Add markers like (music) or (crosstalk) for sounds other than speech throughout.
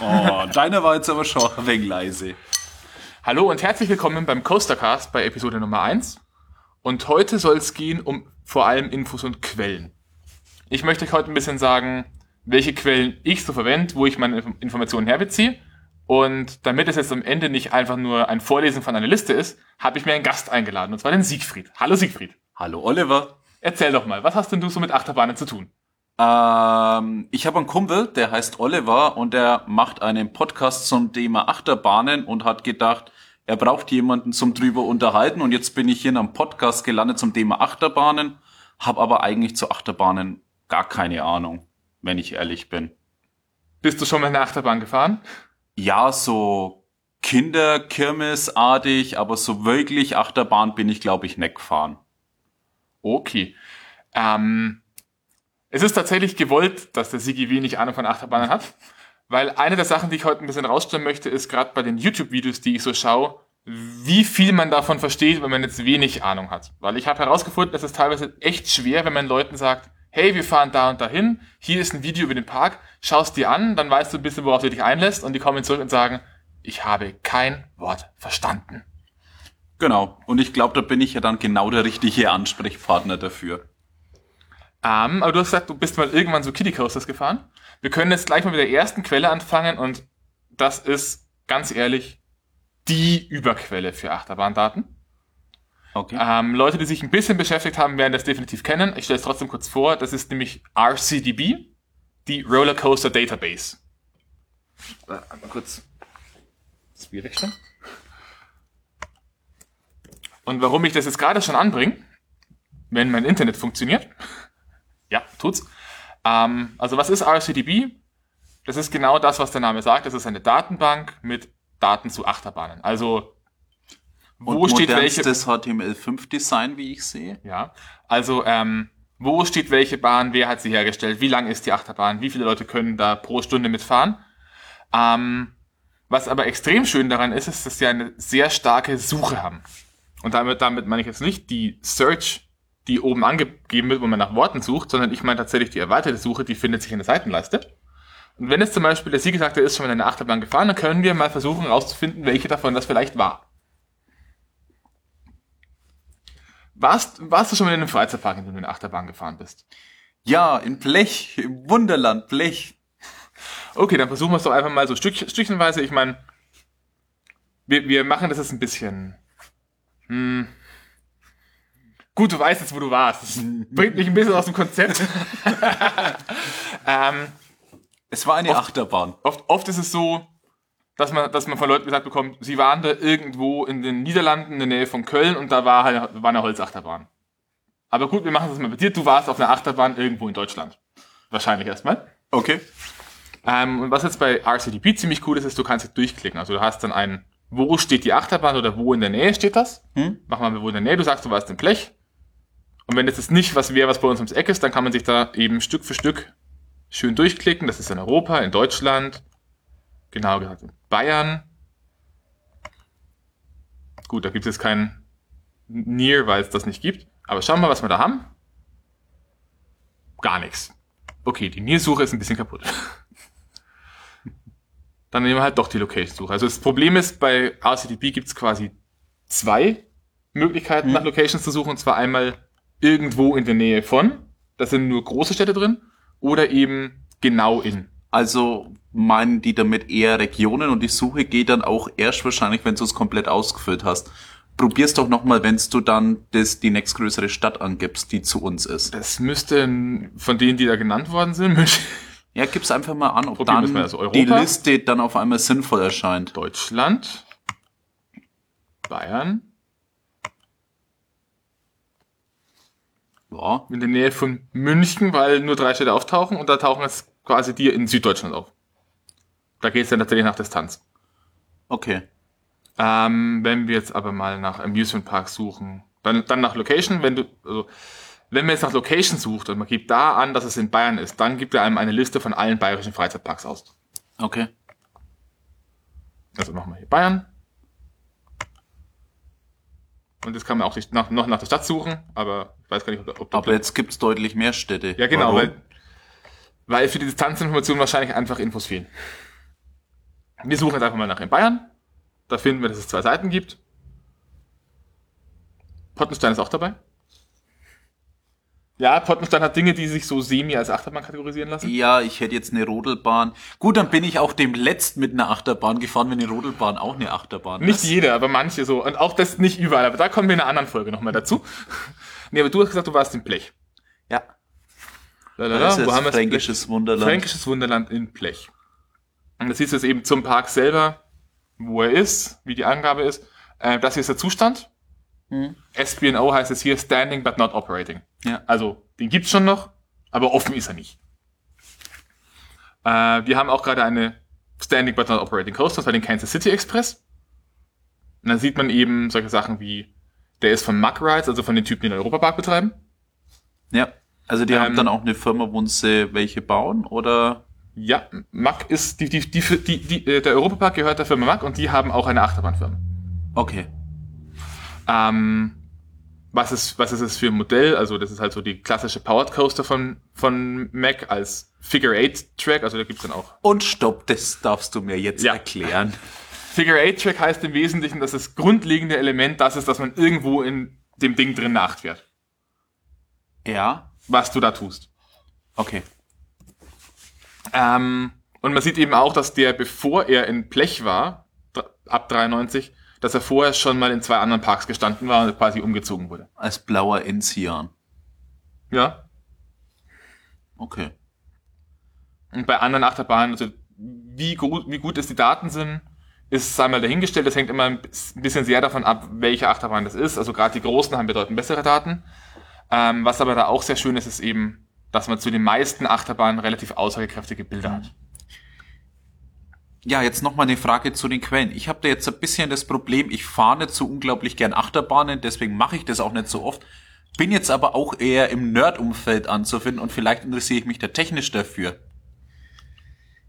Oh, deiner war jetzt aber schon ein wenig leise. Hallo und herzlich willkommen beim Coastercast bei Episode Nummer 1. Und heute soll es gehen um vor allem Infos und Quellen. Ich möchte euch heute ein bisschen sagen, welche Quellen ich so verwende, wo ich meine Informationen herbeziehe. Und damit es jetzt am Ende nicht einfach nur ein Vorlesen von einer Liste ist, habe ich mir einen Gast eingeladen, und zwar den Siegfried. Hallo Siegfried. Hallo Oliver. Erzähl doch mal, was hast denn du so mit Achterbahnen zu tun? Ähm, ich habe einen Kumpel, der heißt Oliver und der macht einen Podcast zum Thema Achterbahnen und hat gedacht, er braucht jemanden zum drüber unterhalten und jetzt bin ich hier in einem Podcast gelandet zum Thema Achterbahnen, habe aber eigentlich zu Achterbahnen gar keine Ahnung, wenn ich ehrlich bin. Bist du schon mal eine Achterbahn gefahren? Ja, so Kinderkirmesartig, aber so wirklich Achterbahn bin ich, glaube ich, nicht gefahren. Okay. Ähm, es ist tatsächlich gewollt, dass der Sigi wenig Ahnung von Achterbahnen hat, weil eine der Sachen, die ich heute ein bisschen rausstellen möchte, ist gerade bei den YouTube-Videos, die ich so schaue, wie viel man davon versteht, wenn man jetzt wenig Ahnung hat. Weil ich habe herausgefunden, es ist teilweise echt schwer, wenn man Leuten sagt, hey, wir fahren da und dahin, hier ist ein Video über den Park, schaust dir an, dann weißt du ein bisschen, worauf du dich einlässt und die kommen zurück und sagen, ich habe kein Wort verstanden. Genau. Und ich glaube, da bin ich ja dann genau der richtige Ansprechpartner dafür. Ähm, aber du hast gesagt, du bist mal irgendwann so Kitty Coasters gefahren. Wir können jetzt gleich mal mit der ersten Quelle anfangen und das ist ganz ehrlich die Überquelle für Achterbahndaten. Okay. Ähm, Leute, die sich ein bisschen beschäftigt haben, werden das definitiv kennen. Ich stelle es trotzdem kurz vor. Das ist nämlich RCDB, die Rollercoaster Database. Äh, mal kurz das Bier wegstellen. Und warum ich das jetzt gerade schon anbringe, wenn mein Internet funktioniert, ja, tut's. Ähm, also was ist RCDB? Das ist genau das, was der Name sagt. Das ist eine Datenbank mit Daten zu Achterbahnen. Also wo Und steht welche das HTML5 Design, wie ich sehe? Ja. Also ähm, wo steht welche Bahn, wer hat sie hergestellt, wie lang ist die Achterbahn, wie viele Leute können da pro Stunde mitfahren. Ähm, was aber extrem schön daran ist, ist, dass sie eine sehr starke Suche haben. Und damit, damit meine ich jetzt nicht die Search die oben angegeben wird, wo man nach Worten sucht, sondern ich meine tatsächlich die erweiterte Suche, die findet sich in der Seitenleiste. Und wenn es zum Beispiel der er ist schon in eine Achterbahn gefahren, dann können wir mal versuchen herauszufinden, welche davon das vielleicht war. Warst, warst du schon mal in einem Freizeitpark, in dem du in eine Achterbahn gefahren bist? Ja, in Blech, im Wunderland, Blech. Okay, dann versuchen wir es doch einfach mal so Stück, stückchenweise. Ich meine, wir, wir machen das jetzt ein bisschen. Hm, Gut, du weißt jetzt, wo du warst. Das bringt mich ein bisschen aus dem Konzept. (laughs) ähm, es war eine oft, Achterbahn. Oft, oft ist es so, dass man, dass man von Leuten gesagt bekommt, sie waren da irgendwo in den Niederlanden in der Nähe von Köln und da war, halt, war eine Holzachterbahn. Aber gut, wir machen das mal mit dir. Du warst auf einer Achterbahn irgendwo in Deutschland. Wahrscheinlich erstmal. Okay. Ähm, und was jetzt bei RCDP ziemlich cool ist, ist, du kannst jetzt durchklicken. Also du hast dann ein, wo steht die Achterbahn oder wo in der Nähe steht das? Hm? Mach mal, wo in der Nähe. Du sagst, du warst im Blech. Und wenn das jetzt nicht was wäre, was bei uns ums Eck ist, dann kann man sich da eben Stück für Stück schön durchklicken. Das ist in Europa, in Deutschland, genau gesagt in Bayern. Gut, da gibt es kein Near, weil es das nicht gibt. Aber schauen wir mal, was wir da haben. Gar nichts. Okay, die Near-Suche ist ein bisschen kaputt. (laughs) Dann nehmen wir halt doch die Location-Suche. Also das Problem ist, bei RCDP gibt es quasi zwei Möglichkeiten, hm. nach Locations zu suchen. Und zwar einmal irgendwo in der Nähe von, das sind nur große Städte drin, oder eben genau in. Also meinen die damit eher Regionen und die Suche geht dann auch erst wahrscheinlich, wenn du es komplett ausgefüllt hast. Probier's doch nochmal, wenn du dann das, die nächstgrößere Stadt angibst, die zu uns ist. Das müsste von denen, die da genannt worden sind, (laughs) Ja, gib's einfach mal an, ob Probieren dann also die Liste dann auf einmal sinnvoll erscheint. Deutschland, Bayern, ja, in der Nähe von München, weil nur drei Städte auftauchen und da tauchen jetzt quasi die in Süddeutschland auf. Da geht es dann tatsächlich nach Distanz. Okay. Ähm, wenn wir jetzt aber mal nach Amusement Parks suchen, dann, dann nach Location, wenn du, also, wenn man jetzt nach Location sucht und man gibt da an, dass es in Bayern ist, dann gibt er einem eine Liste von allen bayerischen Freizeitparks aus. Okay. Also machen wir hier Bayern. Und jetzt kann man auch nach, noch nach der Stadt suchen, aber ich weiß gar nicht, ob, ob Aber jetzt gibt's deutlich mehr Städte. Ja, genau, weil, weil für die Distanzinformation wahrscheinlich einfach Infos fehlen. Wir suchen jetzt einfach mal nach in Bayern. Da finden wir, dass es zwei Seiten gibt. Pottenstein ist auch dabei. Ja, Pottenstein hat Dinge, die sich so semi als Achterbahn kategorisieren lassen. Ja, ich hätte jetzt eine Rodelbahn. Gut, dann bin ich auch dem letzt mit einer Achterbahn gefahren, wenn eine Rodelbahn auch eine Achterbahn Nicht ist. jeder, aber manche so. Und auch das nicht überall. Aber da kommen wir in einer anderen Folge nochmal dazu. nee, aber du hast gesagt, du warst im Blech. Ja, Lalala, das ist wo haben wir fränkisches Wunderland. Fränkisches Wunderland in Blech. Und das siehst du jetzt eben zum Park selber, wo er ist, wie die Angabe ist. Äh, das hier ist der Zustand. Hm. SBNO heißt es hier Standing but not Operating. Ja. Also, den gibt's schon noch, aber offen ist er nicht. Äh, wir haben auch gerade eine Standing but not Operating Coaster, das war den Kansas City Express. Und dann sieht man eben solche Sachen wie, der ist von Muck Rides, also von den Typen, die den Europapark betreiben. Ja. Also die haben Ähm, dann auch eine Firma, wo sie welche bauen, oder? Ja, Mack ist die, die, die, die, die, äh, der Europapark gehört der Firma Mack und die haben auch eine Achterbahnfirma. Okay. Ähm, was ist, was ist es für ein Modell? Also das ist halt so die klassische Powered Coaster von, von Mac als Figure 8 Track, also da gibt's dann auch. Und stopp, das darfst du mir jetzt Ja. erklären. (laughs) Figure 8 Track heißt im Wesentlichen, dass das grundlegende Element das ist, dass man irgendwo in dem Ding drin eine Acht fährt. Ja. Was du da tust. Okay. Ähm, und man sieht eben auch, dass der, bevor er in Blech war, ab 93, dass er vorher schon mal in zwei anderen Parks gestanden war und quasi umgezogen wurde. Als blauer Enzian. Ja. Okay. Und bei anderen Achterbahnen, also wie gut, wie gut es die Daten sind, ist einmal dahingestellt. Das hängt immer ein bisschen sehr davon ab, welche Achterbahn das ist. Also gerade die großen haben bedeutend bessere Daten. Ähm, was aber da auch sehr schön ist, ist eben, dass man zu den meisten Achterbahnen relativ aussagekräftige Bilder hat. Ja, jetzt noch mal eine Frage zu den Quellen. Ich habe da jetzt ein bisschen das Problem, ich fahre nicht so unglaublich gern Achterbahnen, deswegen mache ich das auch nicht so oft. Bin jetzt aber auch eher im Nerd-Umfeld anzufinden und vielleicht interessiere ich mich da technisch dafür.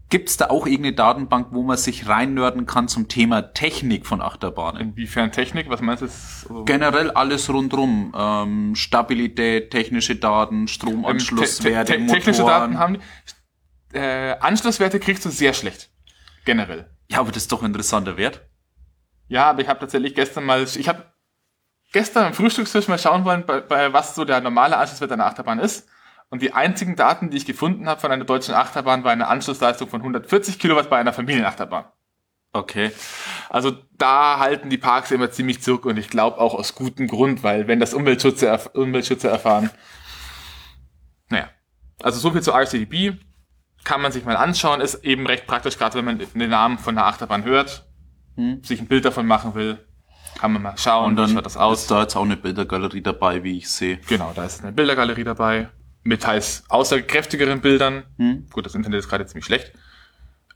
Gibt's da auch irgendeine Datenbank, wo man sich reinnörden kann zum Thema Technik von Achterbahnen? Inwiefern Technik? Was meinst du? Generell alles rundrum. Ähm, Stabilität, technische Daten, ähm, Stromanschlusswerte, te- te- technische Motoren. Daten haben die. Äh, Anschlusswerte kriegst du sehr schlecht. Generell. Ja, aber das ist doch ein interessanter Wert. Ja, aber ich habe tatsächlich gestern mal, ich habe gestern am Frühstückstisch mal schauen wollen, bei, bei was so der normale Anschlusswert einer Achterbahn ist. Und die einzigen Daten, die ich gefunden habe von einer deutschen Achterbahn, war eine Anschlussleistung von 140 Kilowatt bei einer Familienachterbahn. Okay. Also da halten die Parks immer ziemlich zurück und ich glaube auch aus gutem Grund, weil wenn das Umweltschützer, Umweltschützer erfahren, naja. Also so viel zu RCDB. Kann man sich mal anschauen, ist eben recht praktisch, gerade wenn man den Namen von einer Achterbahn hört, Hm. sich ein Bild davon machen will, kann man mal schauen, Und dann wie schaut das aus. ist da jetzt auch eine Bildergalerie dabei, wie ich sehe. Genau, da ist eine Bildergalerie dabei, mit teils aussagekräftigeren Bildern. Hm. Gut, das Internet ist gerade ziemlich schlecht.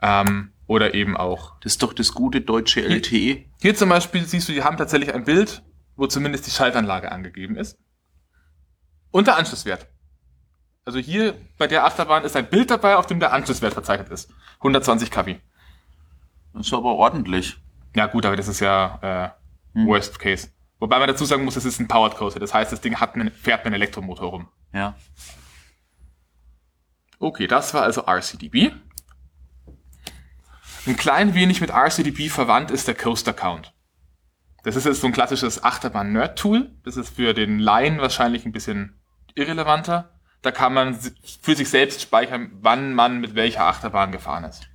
Ähm, oder eben auch Das ist doch das gute deutsche E. LTE. Hier zum Beispiel siehst du, die haben tatsächlich ein Bild, wo zumindest die Schaltanlage angegeben ist. Und der Anschlusswert. Also hier bei der Achterbahn ist ein Bild dabei, auf dem der Anschlusswert verzeichnet ist. 120 kW. Das ist aber ordentlich. Ja gut, aber das ist ja äh, Hm. Worst Case. Wobei man dazu sagen muss, es ist ein Powered Coaster. Das heißt, das Ding hat einen, fährt mit einem Elektromotor rum. Ja. Okay, das war also RCDB. Ein klein wenig mit RCDB verwandt ist der Coaster Count. Das ist jetzt so ein klassisches Achterbahn-Nerd-Tool. Das ist für den Laien wahrscheinlich ein bisschen irrelevanter. Da kann man für sich selbst speichern, wann man mit welcher Achterbahn gefahren ist.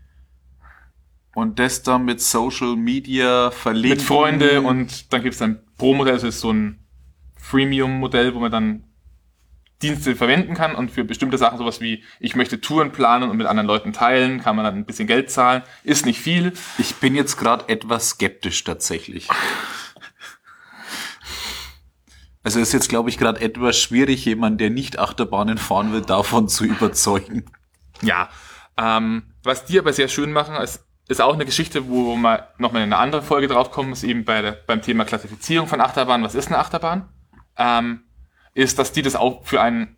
Und das dann mit Social Media verlinken. Mit Freunde und dann gibt's dann Pro-Modell, das ist so ein Freemium-Modell, wo man dann Dienste verwenden kann und für bestimmte Sachen sowas wie, ich möchte Touren planen und mit anderen Leuten teilen, kann man dann ein bisschen Geld zahlen. Ist nicht viel. Ich bin jetzt gerade etwas skeptisch tatsächlich. Also ist jetzt, glaube ich, gerade etwas schwierig, jemand, der nicht Achterbahnen fahren will, davon zu (laughs) überzeugen. Ja. Ähm, was die aber sehr schön machen, ist, ist auch eine Geschichte, wo wir nochmal in eine andere Folge draufkommen, ist eben bei der, beim Thema Klassifizierung von Achterbahnen. Was ist eine Achterbahn? Ähm, ist, dass die das auch für einen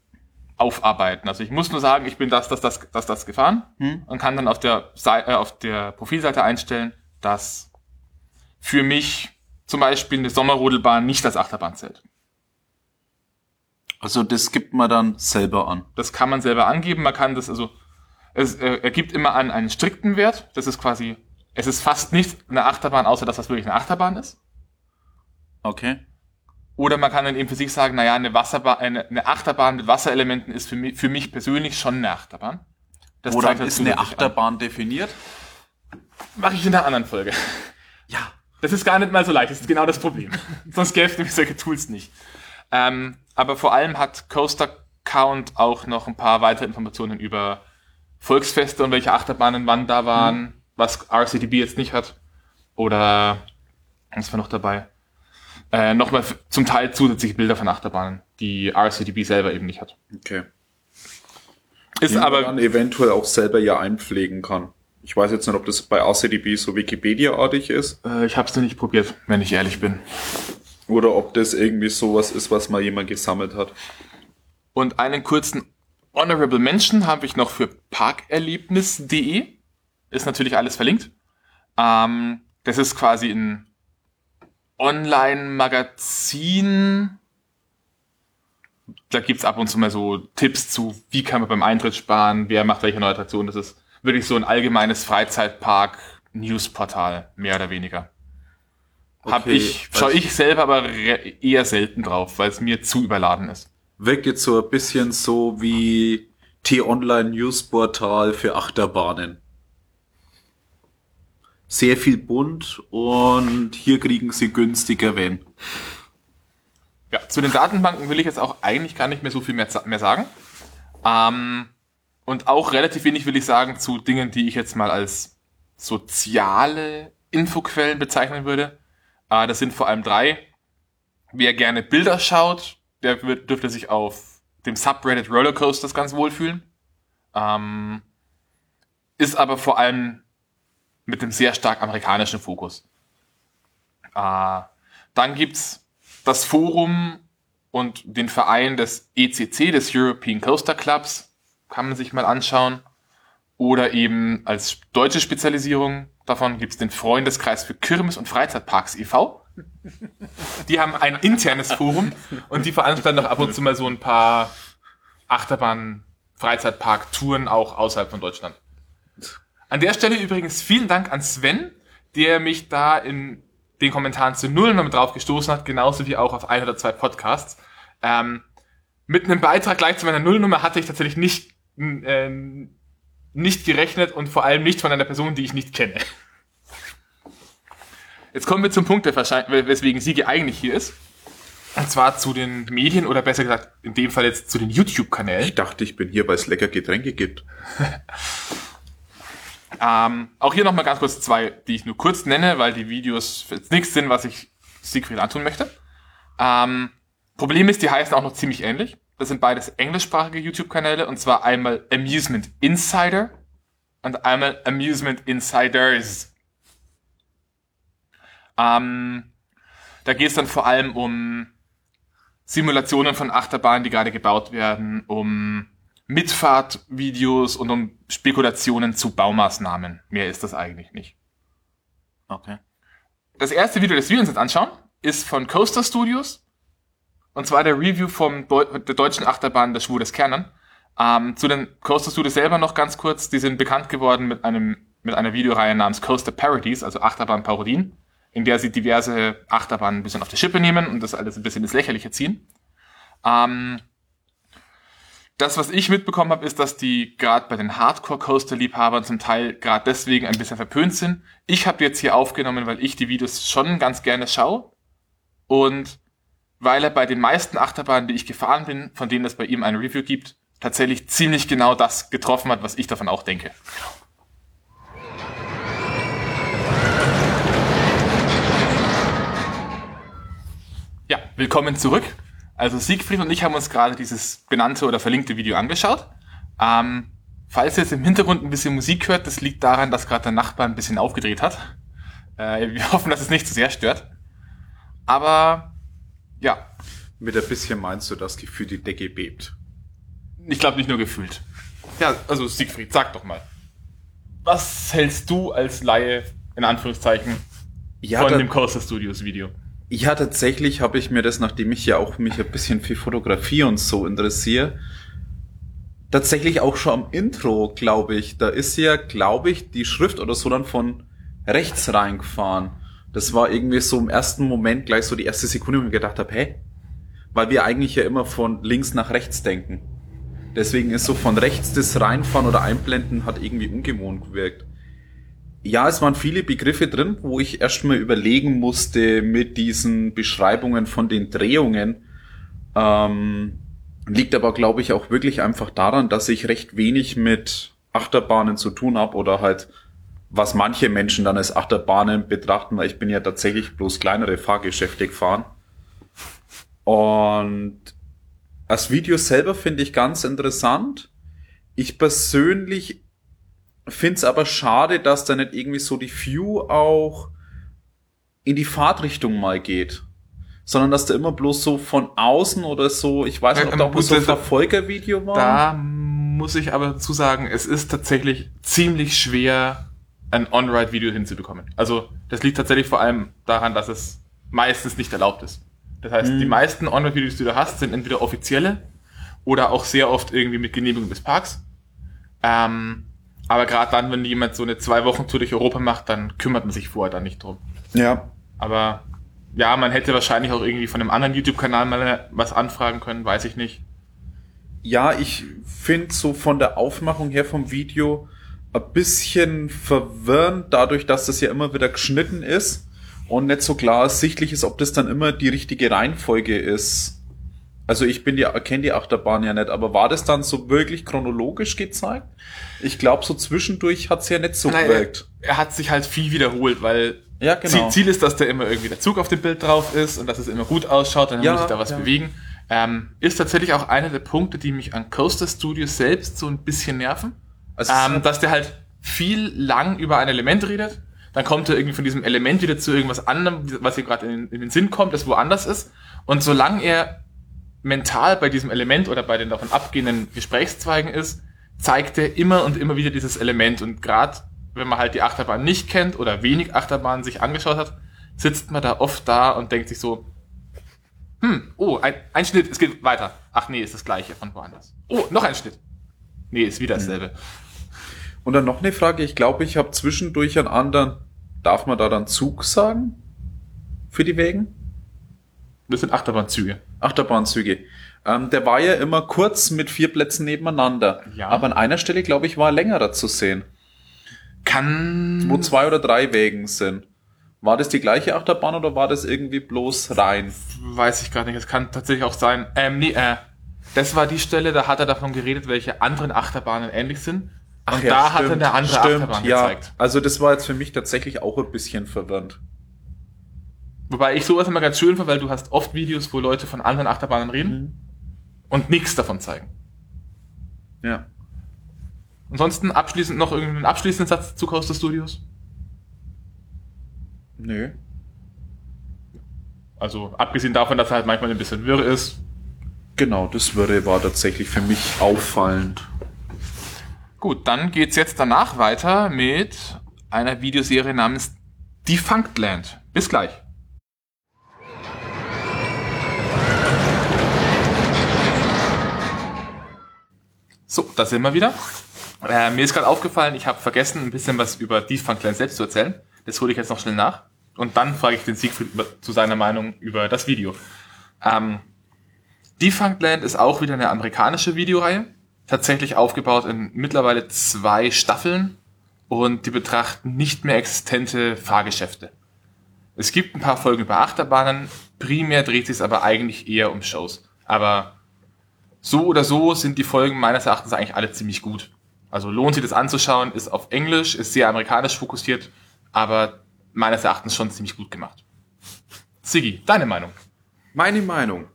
aufarbeiten. Also ich muss nur sagen, ich bin das, das, das, das, das gefahren Hm. und kann dann auf der, Sei- äh, auf der Profilseite einstellen, dass für mich zum Beispiel eine Sommerrodelbahn nicht als Achterbahn zählt. Also das gibt man dann selber an. Das kann man selber angeben. Man kann das also, es äh, ergibt immer an einen strikten Wert. Das ist quasi Es ist fast nicht eine Achterbahn, außer dass das wirklich eine Achterbahn ist. Okay. Oder man kann dann eben für sich sagen, naja, eine, Wasserbahn, eine, eine Achterbahn mit Wasserelementen ist für mich, für mich persönlich schon eine Achterbahn. Das zeigt ist eine Achterbahn definiert? an. Mache ich in der anderen Folge. Ja. Das ist gar nicht mal so leicht, das ist genau das Problem. (laughs) Sonst gäbe es nämlich solche Tools nicht. Ähm, aber vor allem hat Coaster Count auch noch ein paar weitere Informationen über Volksfeste und welche Achterbahnen wann da waren, was RCDB jetzt nicht hat. Oder was war noch dabei? Äh, Nochmal zum Teil zusätzliche Bilder von Achterbahnen, die RCDB selber eben nicht hat. Okay. Ist Die man aber dann eventuell auch selber ja einpflegen kann. Ich weiß jetzt nicht, ob das bei ACDB so Wikipedia-artig ist äh, ich habe es noch nicht probiert, wenn ich ehrlich bin. Oder ob das irgendwie sowas ist, was mal jemand gesammelt hat. Und einen kurzen Honorable Mention habe ich noch für parkerlebnis.de. Ist natürlich alles verlinkt. Ähm, das ist quasi ein Online-Magazin. Da gibt's ab und zu mal so Tipps zu, wie kann man beim Eintritt sparen, wer macht welche neue Attraktion. Das ist wirklich so ein allgemeines Freizeitpark-Newsportal, mehr oder weniger. Hab Okay, ich, schaue ich selber aber eher selten drauf, weil es mir zu überladen ist. Wirkt jetzt so ein bisschen so wie T-Online Newsportal für Achterbahnen. Sehr viel bunt und hier kriegen sie günstiger wenn. Ja, zu den Datenbanken will ich jetzt auch eigentlich gar nicht mehr so viel mehr, mehr sagen. Ähm, und auch relativ wenig will ich sagen zu Dingen, die ich jetzt mal als soziale Infoquellen bezeichnen würde. Äh, das sind vor allem drei. Wer gerne Bilder schaut, der wird, dürfte sich auf dem Subreddit Rollercoasters ganz wohlfühlen. Ähm, ist aber vor allem mit einem sehr stark amerikanischen Fokus. Äh, dann gibt's das Forum und den Verein des ECC, des European Coaster Clubs, kann man sich mal anschauen. Oder eben als deutsche Spezialisierung davon gibt's den Freundeskreis für Kirmes- und Freizeitparks e.V. Die haben ein internes Forum und die veranstalten noch ab und zu mal so ein paar Achterbahn-Freizeitpark-Touren auch außerhalb von Deutschland. An der Stelle übrigens vielen Dank an Sven, der mich da in den Kommentaren zu Nullnummer drauf gestoßen hat, genauso wie auch auf ein oder zwei Podcasts. Ähm, mit einem Beitrag gleich zu meiner Nullnummer hatte ich tatsächlich nicht, äh, nicht gerechnet und vor allem nicht von einer Person, die ich nicht kenne. Jetzt kommen wir zum Punkt, weswegen Siege eigentlich hier ist. Und zwar zu den Medien oder besser gesagt, in dem Fall jetzt zu den YouTube-Kanälen. Ich dachte, ich bin hier, weil es lecker Getränke gibt. (laughs) Ähm, auch hier nochmal ganz kurz zwei, die ich nur kurz nenne, weil die Videos jetzt nichts sind, was ich Siegfried antun möchte. Ähm, Problem ist, die heißen auch noch ziemlich ähnlich. Das sind beides englischsprachige YouTube-Kanäle und zwar einmal Amusement Insider und einmal Amusement Insiders. Ähm, da geht es dann vor allem um Simulationen von Achterbahnen, die gerade gebaut werden, um Mitfahrtvideos und um Spekulationen zu Baumaßnahmen. Mehr ist das eigentlich nicht. Okay. Das erste Video, das wir uns jetzt anschauen, ist von Coaster Studios. Und zwar der Review vom Deu der deutschen Achterbahn der Schwur des Kernern. Ähm, zu den Coaster Studios selber noch ganz kurz. Die sind bekannt geworden mit einem, mit einer Videoreihe namens Coaster Parodies, also Achterbahn-Parodien, in der sie diverse Achterbahnen ein bisschen auf die Schippe nehmen und das alles ein bisschen ins Lächerliche ziehen. Ähm, das, was ich mitbekommen habe, ist, dass die gerade bei den Hardcore-Coaster-Liebhabern zum Teil gerade deswegen ein bisschen verpönt sind. Ich habe jetzt hier aufgenommen, weil ich die Videos schon ganz gerne schaue und weil er bei den meisten Achterbahnen, die ich gefahren bin, von denen es bei ihm eine Review gibt, tatsächlich ziemlich genau das getroffen hat, was ich davon auch denke. Ja, willkommen zurück. Also Siegfried und ich haben uns gerade dieses benannte oder verlinkte Video angeschaut. Ähm, falls ihr jetzt im Hintergrund ein bisschen Musik hört, das liegt daran, dass gerade der Nachbar ein bisschen aufgedreht hat. Äh, wir (laughs) hoffen, dass es nicht zu sehr stört. Aber ja, Mit ein bisschen meinst du, das Gefühl, die Decke bebt. ich glaube nicht nur gefühlt. Ja, also Siegfried, sag doch mal. Was hältst du als Laie, in Anführungszeichen, Ja, von dem Coaster Studios Video? Ja, tatsächlich habe ich mir das, nachdem ich ja auch mich ein bisschen für Fotografie und so interessiere, tatsächlich auch schon am Intro, glaube ich, da ist ja, glaube ich, die Schrift oder so dann von rechts reingefahren. Das war irgendwie so im ersten Moment gleich so die erste Sekunde, wo ich gedacht habe, hä? Weil wir eigentlich ja immer von links nach rechts denken. Deswegen ist so von rechts das Reinfahren oder Einblenden hat irgendwie ungewohnt gewirkt. Ja, es waren viele Begriffe drin, wo ich erstmal überlegen musste mit diesen Beschreibungen von den Drehungen. Ähm, liegt aber, glaube ich, auch wirklich einfach daran, dass ich recht wenig mit Achterbahnen zu tun habe oder halt was manche Menschen dann als Achterbahnen betrachten, weil ich bin ja tatsächlich bloß kleinere Fahrgeschäfte gefahren. Und das Video selber finde ich ganz interessant. Ich persönlich finde es aber schade, dass da nicht irgendwie so die View auch in die Fahrtrichtung mal geht. Sondern dass da immer bloß so von außen oder so, ich weiß nicht, ob da auch so ein Verfolgervideo war. Da muss ich aber dazu sagen, es ist tatsächlich ziemlich schwer, ein On-Ride-Video hinzubekommen. Also das liegt tatsächlich vor allem daran, dass es meistens nicht erlaubt ist. Das heißt, mhm. die meisten On-Ride-Videos, die du hast, sind entweder offizielle oder auch sehr oft irgendwie mit Genehmigung des Parks. Ähm, aber gerade dann, wenn jemand so eine zwei Wochen Tour durch Europa macht, dann kümmert man sich vorher dann nicht drum. Ja. Aber ja, man hätte wahrscheinlich auch irgendwie von einem anderen YouTube-Kanal mal was anfragen können, weiß ich nicht. Ja, ich finde so von der Aufmachung her vom Video ein bisschen verwirrend, dadurch, dass das ja immer wieder geschnitten ist und nicht so klar ersichtlich ist, ob das dann immer die richtige Reihenfolge ist. Also ich bin ja, kenne die Achterbahn ja nicht, aber war das dann so wirklich chronologisch gezeigt? Ich glaube, so zwischendurch hat's ja nicht so Nein, gewirkt. Er, er, hat sich halt viel wiederholt, weil ja, genau. Ziel, ist, dass da immer irgendwie der Zug auf dem Bild drauf ist und dass es immer gut ausschaut, dann ja, muss ich da was ja. bewegen. Ähm, ist tatsächlich auch einer der Punkte, die mich an Coaster Studios selbst so ein bisschen nerven. Also ähm, dass der halt viel lang über ein Element redet, dann kommt er irgendwie von diesem Element wieder zu irgendwas anderem, was ihm gerade in, in, den Sinn kommt, das woanders ist. Und solange er mental bei diesem Element oder bei den davon abgehenden Gesprächszweigen ist, zeigt er immer und immer wieder dieses Element. Und gerade wenn man halt die Achterbahn nicht kennt oder wenig Achterbahnen sich angeschaut hat, sitzt man da oft da und denkt sich so, hm, oh, ein, ein Schnitt, es geht weiter. Ach nee, ist das gleiche von woanders. Oh, noch ein Schnitt. Nee, ist wieder dasselbe. Und dann noch eine Frage, ich glaube, ich habe zwischendurch einen anderen, darf man da dann Zug sagen? Für die Wägen? Das sind Achterbahnzüge. Achterbahnzüge. Ähm, der war ja immer kurz mit vier Plätzen nebeneinander. Ja. Aber an einer Stelle, glaube ich, war er längerer zu sehen. Kann. Wo zwei oder drei Wägen sind. War das die gleiche Achterbahn oder war das irgendwie bloß rein? Weiß ich gerade nicht. Es kann tatsächlich auch sein. Ähm, nee, äh, das war die Stelle, da hat er davon geredet, welche anderen Achterbahnen ähnlich sind. Ach und ja, da stimmt, hat er eine andere stimmt, Achterbahn ja. gezeigt. Also das war jetzt für mich tatsächlich auch ein bisschen verwirrend. Wobei ich sowas immer ganz schön finde, weil du hast oft Videos, wo Leute von anderen Achterbahnen reden mhm. und nichts davon zeigen. Ja. Ansonsten abschließend noch irgendeinen abschließenden Satz zu Coaster Studios? Nö. Also abgesehen davon, dass er halt manchmal ein bisschen wirr ist. Genau, das Wirre war tatsächlich für mich auffallend. Gut, dann geht's jetzt danach weiter mit einer Videoserie namens Defunct Land. Bis gleich. So, da sind wir wieder. Äh, mir ist gerade aufgefallen, ich habe vergessen, ein bisschen was über Defunct Land selbst zu erzählen. Das hole ich jetzt noch schnell nach. Und dann frage ich den Siegfried zu seiner Meinung über das Video. Ähm, Defunct Land ist auch wieder eine amerikanische Videoreihe. Tatsächlich aufgebaut in mittlerweile zwei Staffeln. Und die betrachten nicht mehr existente Fahrgeschäfte. Es gibt ein paar Folgen über Achterbahnen. Primär dreht sich aber eigentlich eher um Shows. Aber so oder so sind die Folgen meines Erachtens eigentlich alle ziemlich gut. Also lohnt sich das anzuschauen, ist auf Englisch, ist sehr amerikanisch fokussiert, aber meines Erachtens schon ziemlich gut gemacht. Siggi, deine Meinung? Meine Meinung.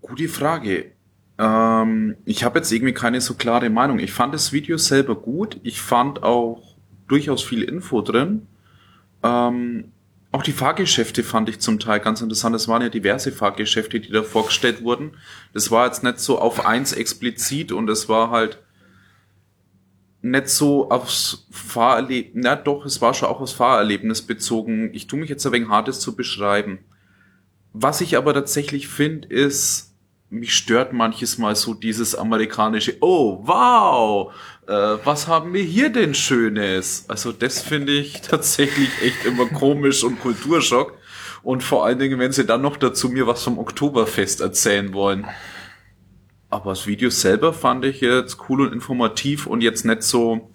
Gute Frage. Ähm, ich habe jetzt irgendwie keine so klare Meinung. Ich fand das Video selber gut. Ich fand auch durchaus viel Info drin. Ähm, auch die Fahrgeschäfte fand ich zum Teil ganz interessant. Es waren ja diverse Fahrgeschäfte, die da vorgestellt wurden. Das war jetzt nicht so auf eins explizit und es war halt nicht so aufs Fahrerlebnis, na doch, es war schon auch aufs Fahrerlebnis bezogen. Ich tue mich jetzt ein wenig hartes zu beschreiben. Was ich aber tatsächlich finde, ist, mich stört manches Mal so dieses amerikanische, oh, wow, äh, was haben wir hier denn Schönes? Also das finde ich (laughs) tatsächlich echt immer komisch und Kulturschock. Und vor allen Dingen, wenn sie dann noch dazu mir was vom Oktoberfest erzählen wollen. Aber das Video selber fand ich jetzt cool und informativ und jetzt nicht so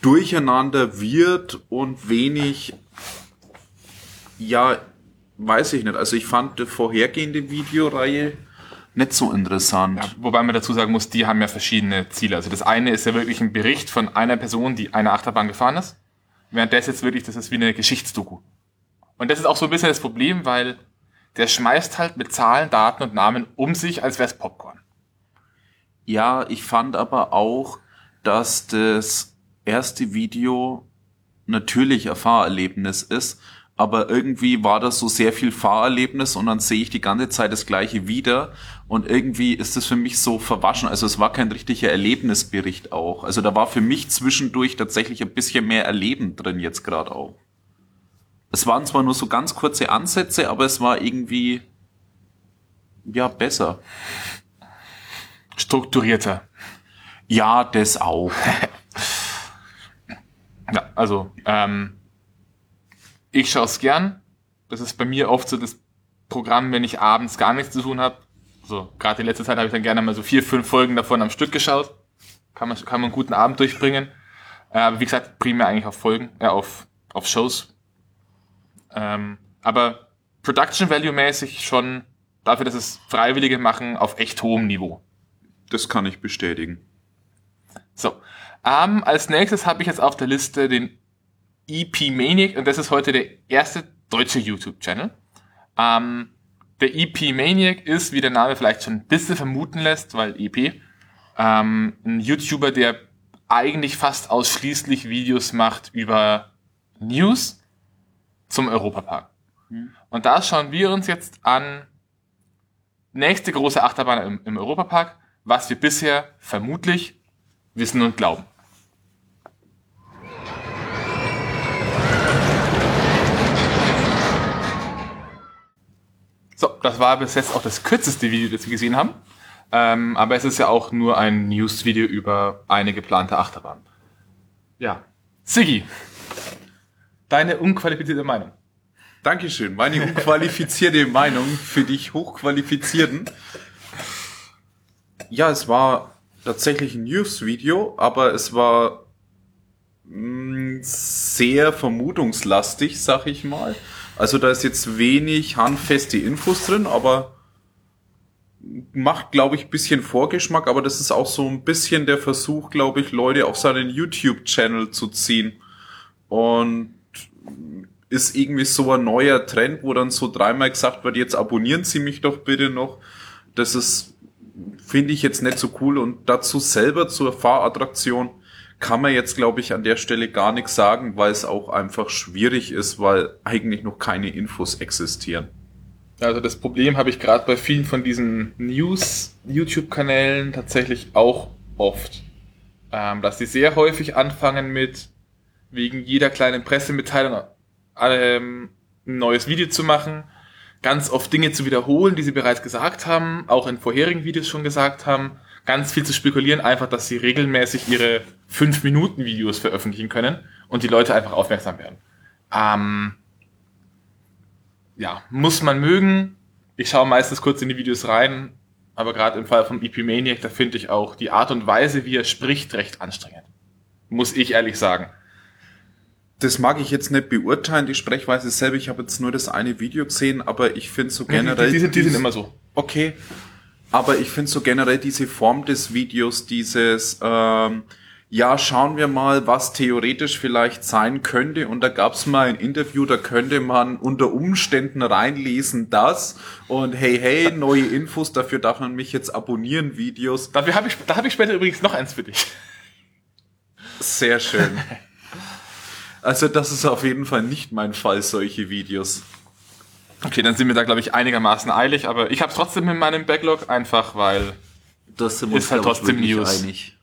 durcheinander wird und wenig, ja, weiß ich nicht. Also ich fand die vorhergehende Videoreihe nicht so interessant. Ja, wobei man dazu sagen muss, die haben ja verschiedene Ziele. Also das eine ist ja wirklich ein Bericht von einer Person, die eine Achterbahn gefahren ist. Während das jetzt wirklich, das ist wie eine Geschichtsdoku. Und das ist auch so ein bisschen das Problem, weil der schmeißt halt mit Zahlen, Daten und Namen um sich, als wäre es Popcorn. Ja, ich fand aber auch, dass das erste Video natürlich ein Fahrerlebnis ist, aber irgendwie war das so sehr viel Fahrerlebnis und dann sehe ich die ganze Zeit das gleiche wieder und irgendwie ist es für mich so verwaschen. Also es war kein richtiger Erlebnisbericht auch. Also da war für mich zwischendurch tatsächlich ein bisschen mehr Erleben drin jetzt gerade auch. Es waren zwar nur so ganz kurze Ansätze, aber es war irgendwie ja besser. Strukturierter. Ja, das auch. (laughs) ja, also ähm, ich schaue es gern. Das ist bei mir oft so das Programm, wenn ich abends gar nichts zu tun habe. So, gerade in letzter Zeit habe ich dann gerne mal so vier, fünf Folgen davon am Stück geschaut. Kann man, kann man einen guten Abend durchbringen. Äh, aber wie gesagt, primär eigentlich auf Folgen, äh, auf, auf Shows. Ähm, aber Production Value mäßig schon dafür, dass es Freiwillige machen, auf echt hohem Niveau. Das kann ich bestätigen. So. Ähm, als nächstes habe ich jetzt auf der Liste den EP Maniac und das ist heute der erste deutsche YouTube-Channel. Ähm, der EP Maniac ist, wie der Name vielleicht schon ein bisschen vermuten lässt, weil EP, ähm, ein YouTuber, der eigentlich fast ausschließlich Videos macht über News zum Europapark. Mhm. Und da schauen wir uns jetzt an, nächste große Achterbahn im, im Europapark, was wir bisher vermutlich wissen und glauben. So, das war bis jetzt auch das kürzeste Video, das wir gesehen haben. Ähm, aber es ist ja auch nur ein News-Video über eine geplante Achterbahn. Ja. Siggi, deine unqualifizierte Meinung. Dankeschön. Meine unqualifizierte (laughs) Meinung für dich Hochqualifizierten. Ja, es war tatsächlich ein News-Video, aber es war mh, mm, sehr vermutungslastig, sag ich mal. Also da ist jetzt wenig handfeste Infos drin, aber macht, glaube ich, bisschen Vorgeschmack, aber das ist auch so ein bisschen der Versuch, glaube ich, Leute auf seinen YouTube-Channel zu ziehen. Und ist irgendwie so ein neuer Trend, wo dann so dreimal gesagt wird, jetzt abonnieren Sie mich doch bitte noch. Das ist, finde ich jetzt nicht so cool und dazu selber zur Fahrattraktion kann man jetzt, glaube ich, an der Stelle gar nichts sagen, weil es auch einfach schwierig ist, weil eigentlich noch keine Infos existieren. Also das Problem habe ich gerade bei vielen von diesen News-YouTube-Kanälen tatsächlich auch oft, ähm, dass sie sehr häufig anfangen mit wegen jeder kleinen Pressemitteilung ähm, ein neues Video zu machen, ganz oft Dinge zu wiederholen, die sie bereits gesagt haben, auch in vorherigen Videos schon gesagt haben, ganz viel zu spekulieren, einfach, dass sie regelmäßig ihre 5-Minuten-Videos veröffentlichen können und die Leute einfach aufmerksam werden. Ähm, ja, muss man mögen. Ich schaue meistens kurz in die Videos rein, aber gerade im Fall von EP Maniac, da finde ich auch die Art und Weise, wie er spricht, recht anstrengend. Muss ich ehrlich sagen. Das mag ich jetzt nicht beurteilen, die Sprechweise selber. Ich habe jetzt nur das eine Video gesehen, aber ich finde so generell. (laughs) Die, die, sind, die sind immer so. Okay. Aber ich finde so generell diese Form des Videos, dieses, ähm, ja, schauen wir mal, was theoretisch vielleicht sein könnte. Und da gab es mal ein Interview, da könnte man unter Umständen reinlesen, das und hey, hey, neue Infos, dafür darf man mich jetzt abonnieren, Videos. Dafür hab ich, da habe ich später übrigens noch eins für dich. Sehr schön. (laughs) Also das ist auf jeden Fall nicht mein Fall, solche Videos. Okay, dann sind wir da, glaube ich, einigermaßen eilig, aber ich habe es trotzdem in meinem Backlog, einfach weil das sind ist halt trotzdem News. Einig.